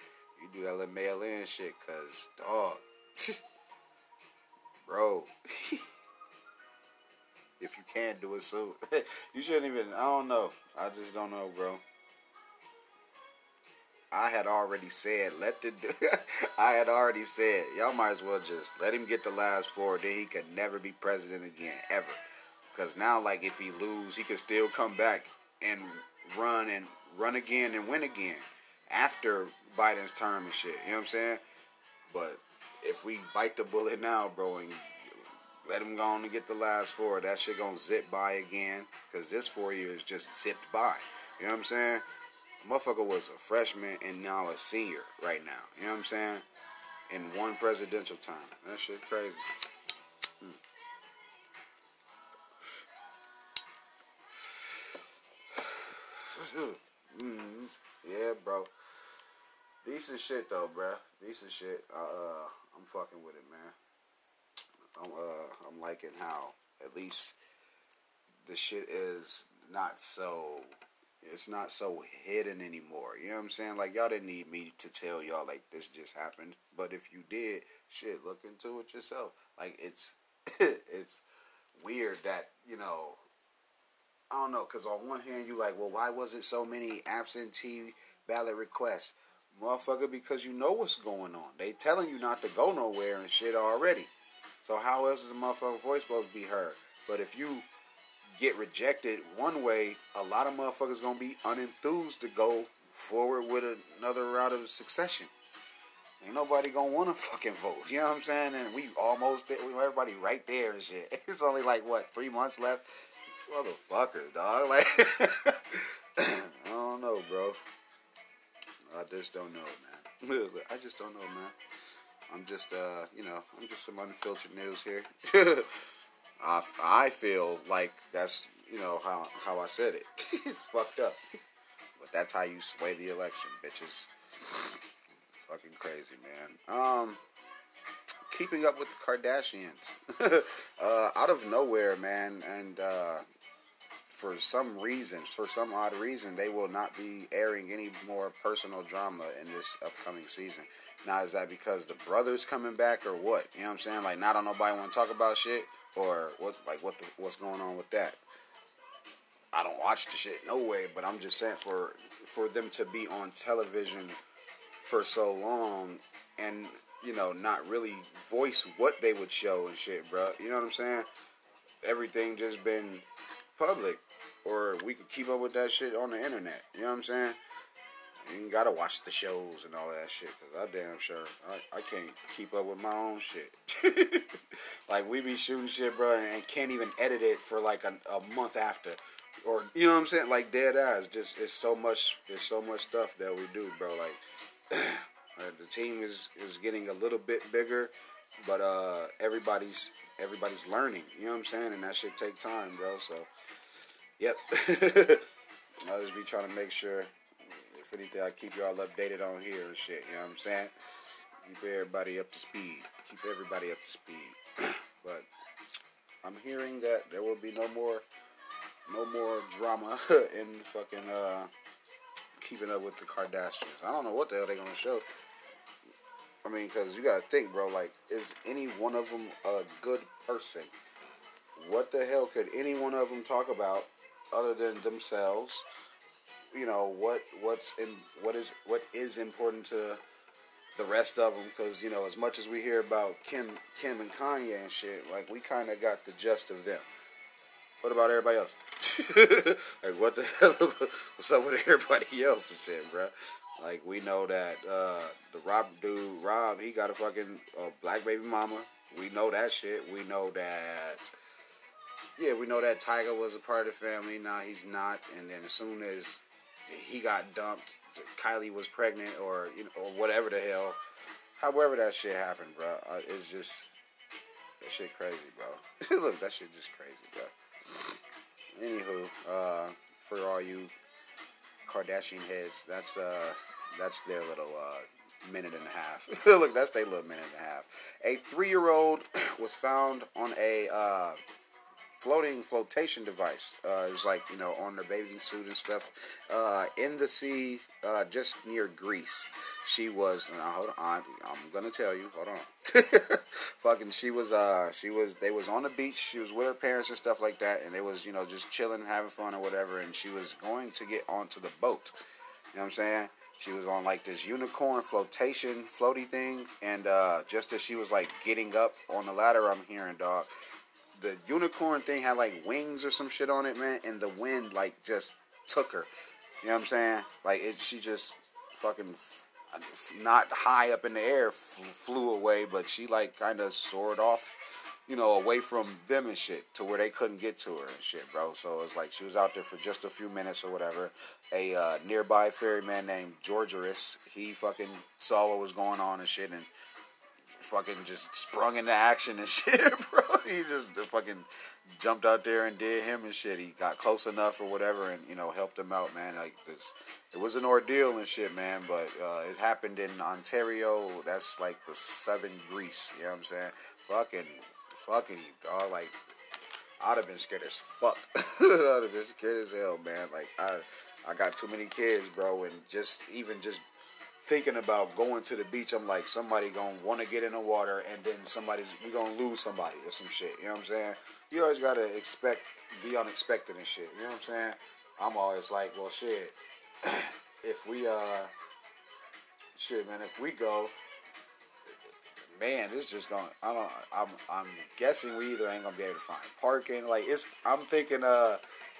you do that little mail in shit, cause dog, bro. if you can't do it soon, you shouldn't even. I don't know. I just don't know, bro. I had already said, let the. I had already said, y'all might as well just let him get the last four. Then he could never be president again, ever. Because now, like, if he lose, he could still come back and run and run again and win again after Biden's term and shit. You know what I'm saying? But if we bite the bullet now, bro, and let him go on and get the last four, that shit gonna zip by again. Because this four years just zipped by. You know what I'm saying? motherfucker was a freshman and now a senior right now. You know what I'm saying? In one presidential time. That shit crazy. mm-hmm. Yeah, bro. Decent shit though, bro. Decent shit. Uh, uh, I'm fucking with it, man. I'm uh, I'm liking how at least the shit is not so it's not so hidden anymore. You know what I'm saying? Like y'all didn't need me to tell y'all like this just happened, but if you did, shit, look into it yourself. Like it's it's weird that you know. I don't know, cause on one hand you like, well, why was it so many absentee ballot requests, motherfucker? Because you know what's going on. They telling you not to go nowhere and shit already. So how else is a motherfucker voice supposed to be heard? But if you get rejected one way, a lot of motherfuckers gonna be unenthused to go forward with another route of succession. Ain't nobody gonna want to fucking vote. You know what I'm saying? And we almost. Everybody right there and shit. It's only like what three months left. Motherfucker, dog. Like I don't know, bro. I just don't know, man. I just don't know, man. I'm just, uh, you know, I'm just some unfiltered news here. I, I feel like that's you know how how I said it. it's fucked up, but that's how you sway the election, bitches. Fucking crazy, man. Um, keeping up with the Kardashians, uh, out of nowhere, man, and uh, for some reason, for some odd reason, they will not be airing any more personal drama in this upcoming season. Now, is that because the brother's coming back or what? You know what I'm saying? Like, now don't on nobody want to talk about shit or what like what the, what's going on with that. I don't watch the shit no way, but I'm just saying for for them to be on television for so long and you know not really voice what they would show and shit, bro. You know what I'm saying? Everything just been public, or we could keep up with that shit on the internet. You know what I'm saying? You gotta watch the shows and all that shit. Cause I damn sure I, I can't keep up with my own shit. like we be shooting shit, bro, and can't even edit it for like a, a month after, or you know what I'm saying? Like dead eyes. Just it's so much. There's so much stuff that we do, bro. Like the team is is getting a little bit bigger, but uh, everybody's everybody's learning. You know what I'm saying? And that shit take time, bro. So, yep. I'll just be trying to make sure if anything, I keep y'all updated on here and shit. You know what I'm saying? Keep everybody up to speed. Keep everybody up to speed. but I'm hearing that there will be no more, no more drama in fucking uh, keeping up with the Kardashians. I don't know what the hell they're gonna show. I mean, because you gotta think, bro. Like, is any one of them a good person? What the hell could any one of them talk about other than themselves? You know what what's in what is what is important to the rest of them because you know as much as we hear about Kim Kim and Kanye and shit like we kind of got the gist of them. What about everybody else? like what the hell? What's up with everybody else and shit, bro? Like we know that uh, the Rob dude Rob he got a fucking uh, black baby mama. We know that shit. We know that. Yeah, we know that Tyga was a part of the family. Now he's not. And then as soon as he got dumped. Kylie was pregnant, or you know, or whatever the hell. However that shit happened, bro, uh, it's just that shit crazy, bro. Look, that shit just crazy, bro. Anywho, uh, for all you Kardashian heads, that's uh, that's their little uh, minute and a half. Look, that's their little minute and a half. A three-year-old was found on a uh, floating flotation device. Uh, it was like you know on the bathing suit and stuff uh, in the sea, uh, just near Greece. She was. Now, hold on, I'm gonna tell you. Hold on. Fucking, she was. Uh, she was. They was on the beach. She was with her parents and stuff like that, and they was you know just chilling, having fun or whatever. And she was going to get onto the boat. You know what I'm saying? She was on like this unicorn flotation floaty thing, and uh, just as she was like getting up on the ladder, I'm hearing dog the unicorn thing had like wings or some shit on it, man, and the wind like just took her. You know what I'm saying? Like it, she just fucking not high up in the air flew away, but she like kind of soared off, you know, away from them and shit to where they couldn't get to her and shit, bro. So it's like she was out there for just a few minutes or whatever. A uh, nearby ferryman named Georgerus, he fucking saw what was going on and shit and fucking just sprung into action and shit, bro. He just fucking jumped out there and did him and shit. He got close enough or whatever, and you know helped him out, man. Like this, it was an ordeal and shit, man. But uh, it happened in Antirrio. That's like the southern Greece. You know what I'm saying? Fucking, fucking, dog. Like I'd have been scared as fuck. I'd have been scared as hell, man. Like I, I got too many kids, bro, and just even just thinking about going to the beach, I'm like, somebody gonna want to get in the water, and then somebody's we gonna lose somebody or some shit. You know what I'm saying? You always gotta expect the unexpected and shit. You know what I'm saying? I'm always like, well, shit. if we uh, shit, man, if we go, man, this is just gonna. I don't. I'm. I'm guessing we either ain't gonna be able to find parking. Like it's. I'm thinking. Uh,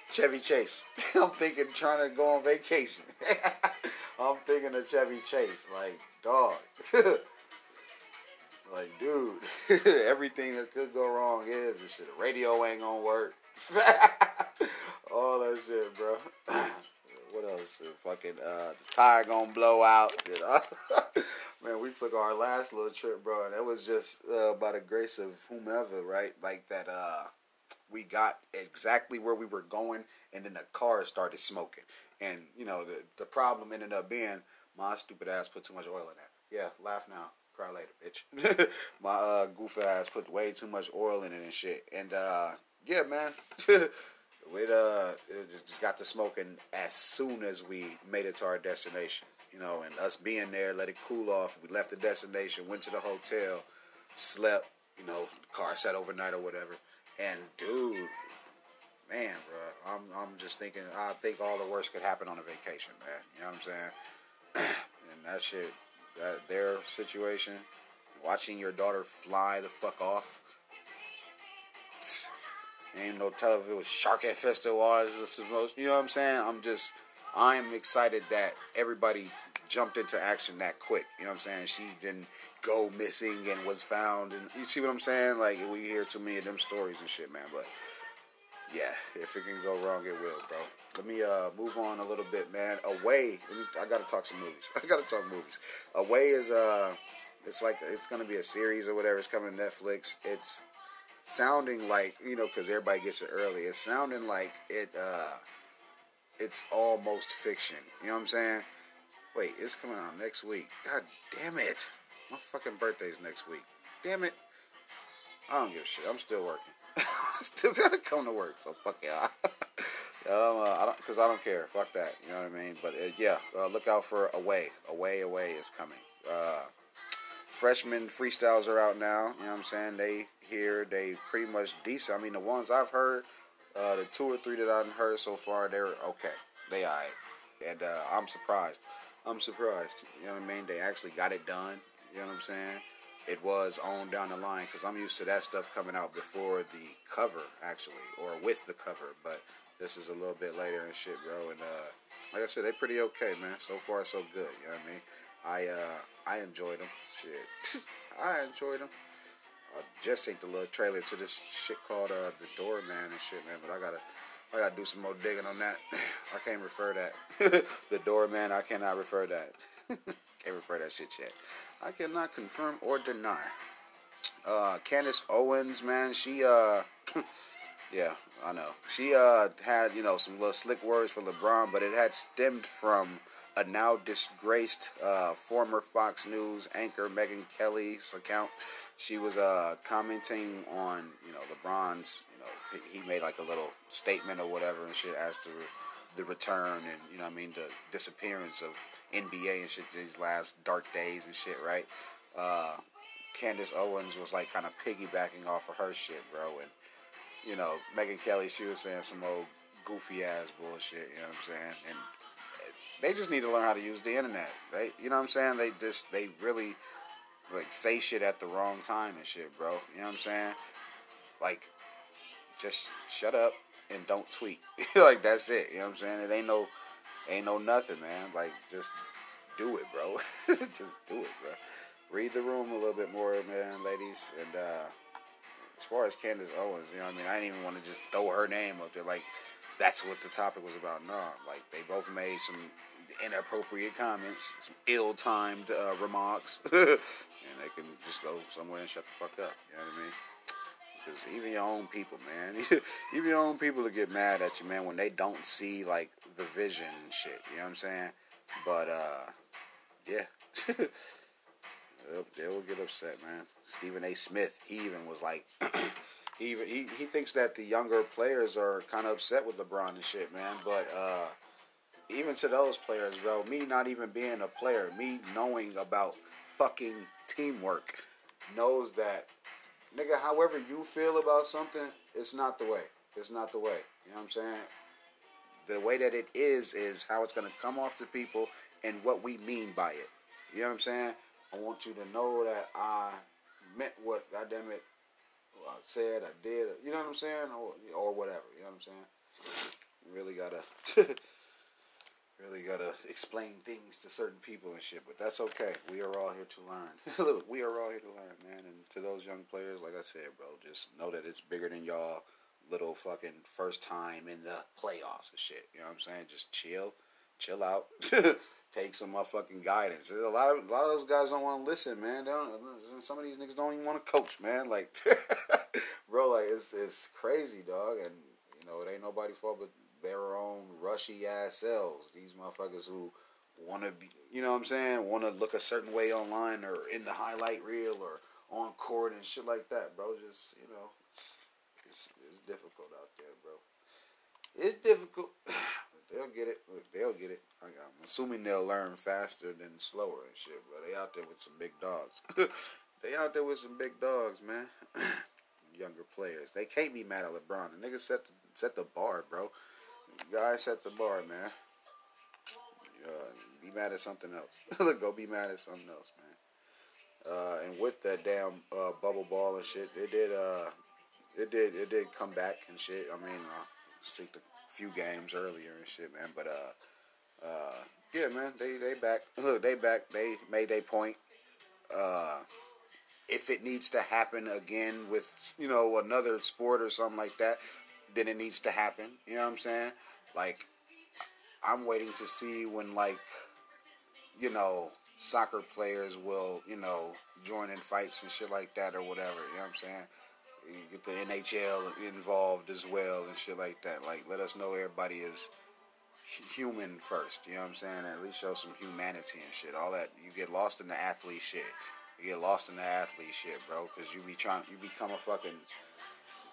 Chevy Chase. I'm thinking trying to go on vacation. I'm thinking of Chevy Chase. Like, dog. like, dude, everything that could go wrong is this shit. The radio ain't gonna work. All that shit, bro. what else? The fucking uh, the tire gonna blow out. You know? Man, we took our last little trip, bro, and it was just uh, by the grace of whomever, right? Like that. uh we got exactly where we were going, and then the car started smoking. And you know, the the problem ended up being my stupid ass put too much oil in there. Yeah, laugh now, cry later, bitch. my uh, goof ass put way too much oil in it and shit. And uh, yeah, man. It, uh, it just got to smoking as soon as we made it to our destination. You know, and us being there, let it cool off. We left the destination, went to the hotel, slept. You know, car sat overnight or whatever. And dude, man, bro, I'm I'm just thinking. I think all the worst could happen on a vacation, man. You know what I'm saying? and that shit, that their situation, watching your daughter fly the fuck off. Ain't no telling if it was shark infested waters. You know what I'm saying? I'm just, I'm excited that everybody jumped into action that quick. You know what I'm saying? She didn't go missing and was found, and you see what I'm saying? Like we hear too many of them stories and shit, man. But yeah, if it can go wrong, it will, bro. Let me uh, move on a little bit, man. Away, me, I gotta talk some movies. I gotta talk movies. Away is uh, it's like it's gonna be a series or whatever. It's coming to Netflix. It's sounding like you know because everybody gets it early. It's sounding like it. uh It's almost fiction. You know what I'm saying? Wait, it's coming out next week. God damn it! My fucking birthday's next week. Damn it! I don't give a shit. I'm still working. I still gotta come to work. So fuck yeah. um, uh, I don't, cause I don't care. Fuck that. You know what I mean? But uh, yeah, uh, look out for Away. Away, Away is coming. Uh, freshman freestyles are out now. You know what I'm saying? They here. They pretty much decent. I mean, the ones I've heard, uh, the two or three that I've heard so far, they're okay. They alright. And uh, I'm surprised. I'm surprised. You know what I mean? They actually got it done. You know what I'm saying? It was on down the line because I'm used to that stuff coming out before the cover, actually, or with the cover. But this is a little bit later and shit, bro. And uh, like I said, they're pretty okay, man. So far, so good. You know what I mean? I uh, I enjoyed them. Shit, I enjoyed them. I just seen the little trailer to this shit called uh, The Doorman and shit, man. But I gotta I gotta do some more digging on that. I can't refer that. the Doorman, I cannot refer that. can't refer that shit yet. I cannot confirm or deny. Uh, Candace Owens, man, she uh, yeah, I know. She uh had you know some little slick words for LeBron, but it had stemmed from a now disgraced uh, former Fox News anchor Megyn Kelly's account. She was uh commenting on you know LeBron's know he made like a little statement or whatever and shit as to the return and you know I mean the disappearance of NBA and shit these last dark days and shit, right? Uh, Candace Owens was like kind of piggybacking off of her shit, bro. And you know, Megyn Kelly, she was saying some old goofy ass bullshit. You know what I'm saying? And they just need to learn how to use the internet. They, you know what I'm saying? They just they really like say shit at the wrong time and shit, bro. You know what I'm saying? Like, just shut up and don't tweet. like that's it. You know what I'm saying? It ain't no ain't no nothing, man. Like just do it, bro. just do it, bro. Read the room a little bit more, man, ladies. And uh as far as Candace Owens, you know what I mean? I didn't even want to just throw her name up there like that's what the topic was about. No, like they both made some inappropriate comments, some ill-timed uh, remarks, and they can just go somewhere and shut the fuck up. You know what I mean? Because even your own people, man, even your own people will get mad at you, man, when they don't see like the vision and shit. You know what I'm saying? But uh, yeah. they will get upset, man. Stephen A. Smith, he even was like, he even he, he thinks that the younger players are kind of upset with LeBron and shit, man. But uh, even to those players, bro, me not even being a player, me knowing about fucking teamwork, knows that, nigga, however you feel about something, it's not the way. It's not the way. You know what I'm saying? The way that it is is how it's gonna come off to people and what we mean by it. You know what I'm saying? I want you to know that I meant what, goddamn it, I said, I did. You know what I'm saying? Or or whatever. You know what I'm saying? Really gotta, really gotta explain things to certain people and shit. But that's okay. We are all here to learn. we are all here to learn, man. And to those young players, like I said, bro, just know that it's bigger than y'all. Little fucking first time in the playoffs and shit. You know what I'm saying? Just chill, chill out. take some motherfucking guidance. a lot of a lot of those guys don't want to listen, man. Don't some of these niggas don't even want to coach, man. Like, bro, like it's it's crazy, dog. And you know, it ain't nobody fault but their own rushy ass selves. These motherfuckers who want to be, you know what I'm saying, want to look a certain way online or in the highlight reel or on court and shit like that, bro. Just you know, it's it's difficult out there, bro. It's difficult. They'll get it. Look, they'll get it. I'm assuming they'll learn faster than slower and shit, bro. They out there with some big dogs. they out there with some big dogs, man. Younger players. They can't be mad at LeBron. The nigga set the, set the bar, bro. The guy set the bar, man. Uh, be mad at something else. Go be mad at something else, man. Uh, and with that damn uh, bubble ball and shit, it did. Uh, it did. It did come back and shit. I mean, uh, the few games earlier and shit, man. But uh, uh, yeah, man, they they back. Look, they back. They made their point. Uh, if it needs to happen again with you know another sport or something like that, then it needs to happen. You know what I'm saying? Like, I'm waiting to see when like, you know, soccer players will you know join in fights and shit like that or whatever. You know what I'm saying? You get the NHL involved as well and shit like that. Like, let us know everybody is human first. You know what I'm saying? At least show some humanity and shit. All that you get lost in the athlete shit. You get lost in the athlete shit, bro, because you be trying, you become a fucking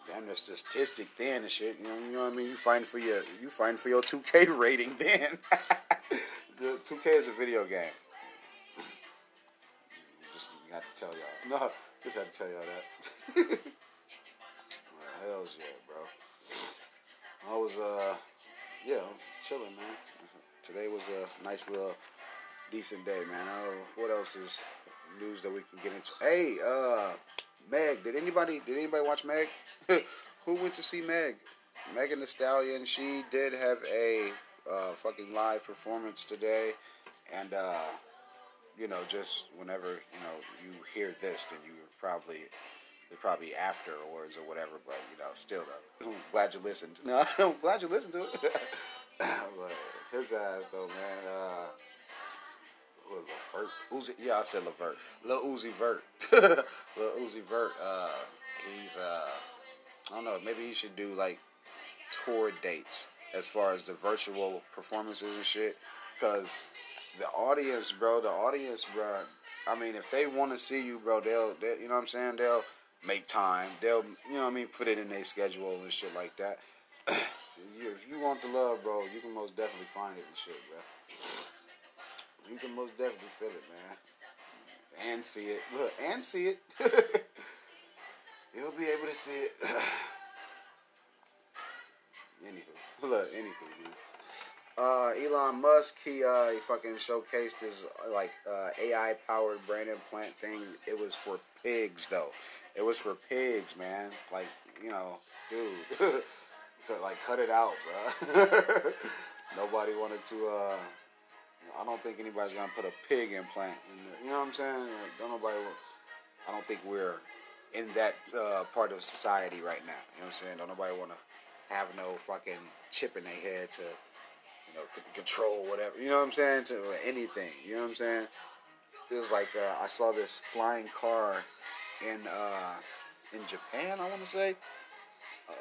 damn near statistic then and shit. You know, you know what I mean? You fighting for your, you fighting for your 2K rating then. 2K is a video game. Just have to tell y'all. No, just had to tell y'all that. well, hell's yeah, bro. I was uh, yeah, chilling, man. Today was a nice little decent day, man. what else is news that we can get into. Hey, uh, Meg, did anybody did anybody watch Meg? Who went to see Meg? Megan Thee Stallion. She did have a uh, fucking live performance today, and uh, you know, just whenever you know you hear this, then you probably probably afterwards or whatever. But you know, still though, I'm glad you listened. No, I'm glad you listened to it. but his ass though, man. Uh, Levert. Uzi, yeah, I said Levert. Lil Uzi Vert. Lil Uzi Vert. Uh, he's uh, I don't know. Maybe he should do like tour dates as far as the virtual performances and shit. Cause the audience, bro, the audience, bro. I mean, if they want to see you, bro, they'll, they, you know what I'm saying? They'll make time. They'll, you know what I mean, put it in their schedule and shit like that. if you want the love, bro, you can most definitely find it and shit, bro you can most definitely feel it, man, and see it. Look, and see it. You'll be able to see it. anywho, look, anywho, man. Uh, Elon Musk, he uh, he fucking showcased his like uh, AI powered brain implant thing. It was for pigs though. It was for pigs, man. Like you know, dude, like cut it out, bro. Nobody wanted to uh, I don't think anybody's gonna put a pig implant. In. You know what I'm saying? Don't nobody. I don't think we're in that uh, part of society right now. You know what I'm saying? Don't nobody want to have no fucking chip in their head to, you know, control whatever. You know what I'm saying? To anything. You know what I'm saying? It was like uh, I saw this flying car in uh, in Japan. I want to say. Uh,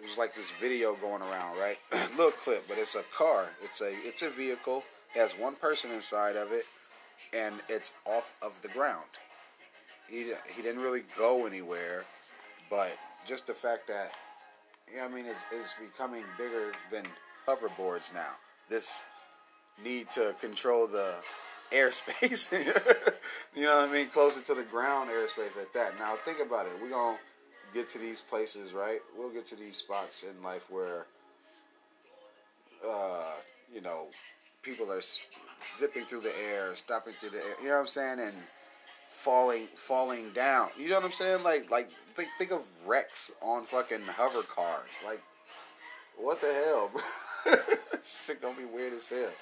it was like this video going around, right? Little clip, but it's a car. It's a it's a vehicle has one person inside of it, and it's off of the ground. He he didn't really go anywhere, but just the fact that know, I mean, it's, it's becoming bigger than hoverboards now. This need to control the airspace. you know what I mean? Closer to the ground airspace at that. Now think about it. We're gonna get to these places, right? We'll get to these spots in life where uh, you know, people are zipping through the air, stopping through the air. You know what I'm saying? And falling, falling down. You know what I'm saying? Like, like think think of wrecks on fucking hover cars. Like, what the hell, bro? shit gonna be weird as hell.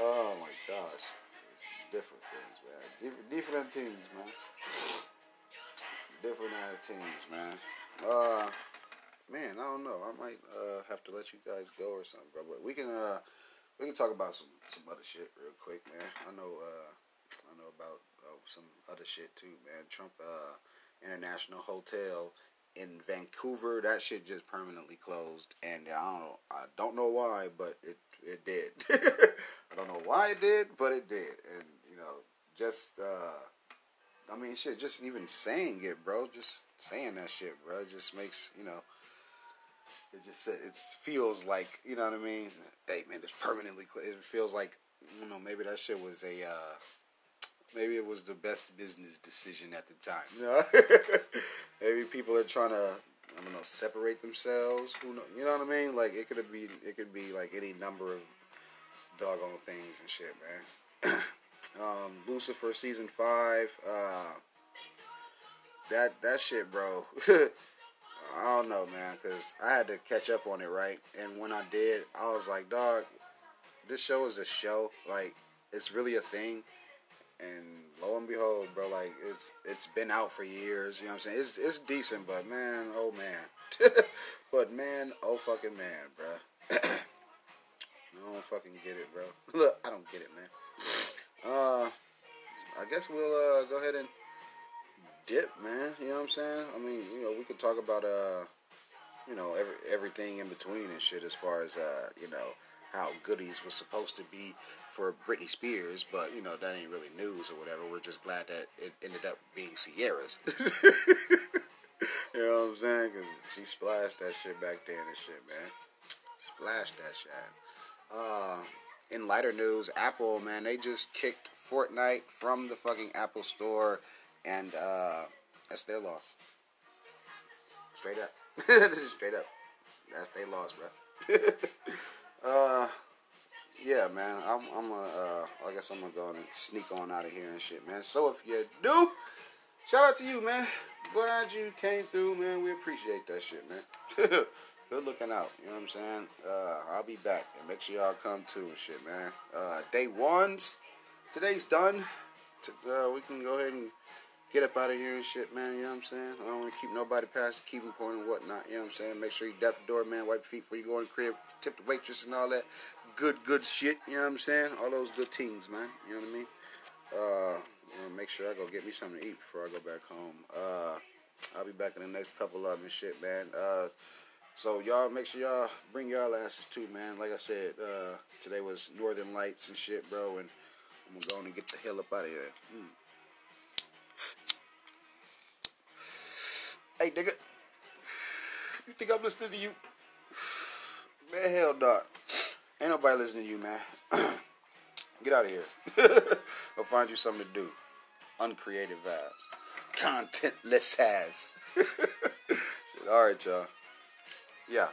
Oh my gosh, it's different things, man. Different, different teams, man. Different ass teams, man. Uh, man, I don't know. I might uh have to let you guys go or something, bro. But we can uh we can talk about some some other shit real quick, man. I know uh, I know about some other shit too, man. Trump uh, International Hotel in Vancouver, that shit just permanently closed, and I don't know, I don't know why, but it it did. I don't know why it did, but it did, and you know, just uh, I mean, shit, just even saying it, bro, just saying that shit, bro, just makes you know it just it feels like you know what I mean. Hey man, it's permanently. Closed. It feels like you know maybe that shit was a. Uh, maybe it was the best business decision at the time. Maybe people are trying to I don't know separate themselves. Who know? You know what I mean? Like it could be it could be like any number of doggone things and shit, man. um, Lucifer season five. Uh, that that shit, bro. I don't know, man, because I had to catch up on it, right? And when I did, I was like, dog, this show is a show. Like it's really a thing. And lo and behold, bro, like it's it's been out for years. You know what I'm saying? It's it's decent, but man, oh man, but man, oh fucking man, bro. I don't fucking get it, bro. Look, I don't get it, man. Uh, I guess we'll uh go ahead and dip, man. You know what I'm saying? I mean, you know, we could talk about uh, you know, every everything in between and shit as far as uh, you know, how goodies was supposed to be for Britney Spears, but you know that ain't really news or whatever. We're just glad that it ended up being Ciara's. you know what I'm saying? Because she splashed that shit back then and shit, man. Splashed that shit. Uh, in lighter news, Apple, man, they just kicked Fortnite from the fucking Apple Store, and uh, that's their loss. Straight up. straight up. That's their loss, bro. uh, yeah, man. I'm, I'm gonna, uh, I guess I'm gonna go and sneak on out of here and shit, man. So if you do, shout out to you, man. Glad you came through, man. We appreciate that shit, man. good looking out. You know what I'm saying? Uh, I'll be back and make sure y'all come too and shit, man. Uh, day ones, today's done. Uh, we can go ahead and get up out of here and shit, man. You know what I'm saying? I don't want to keep nobody past the keeping point and whatnot. You know what I'm saying? Make sure you dap the door, man. Wipe your feet before you go in the crib. Tip the waitress and all that good, good shit. You know what I'm saying? All those good things, man. You know what I mean? Uh, make sure I go get me something to eat before I go back home. Uh, I'll be back in the next couple of them and shit, man. Uh, so y'all make sure y'all bring y'all asses too, man. Like I said, uh, today was Northern Lights and shit, bro, and I'm gonna go and get the hell up out of here. Mm. Hey, nigga, you think I'm listening to you? Man, hell no. Ain't nobody listening to you, man. Get out of here. I'll find you something to do. Uncreative vibes. Contentless ass. Shit, all right, y'all. Yeah.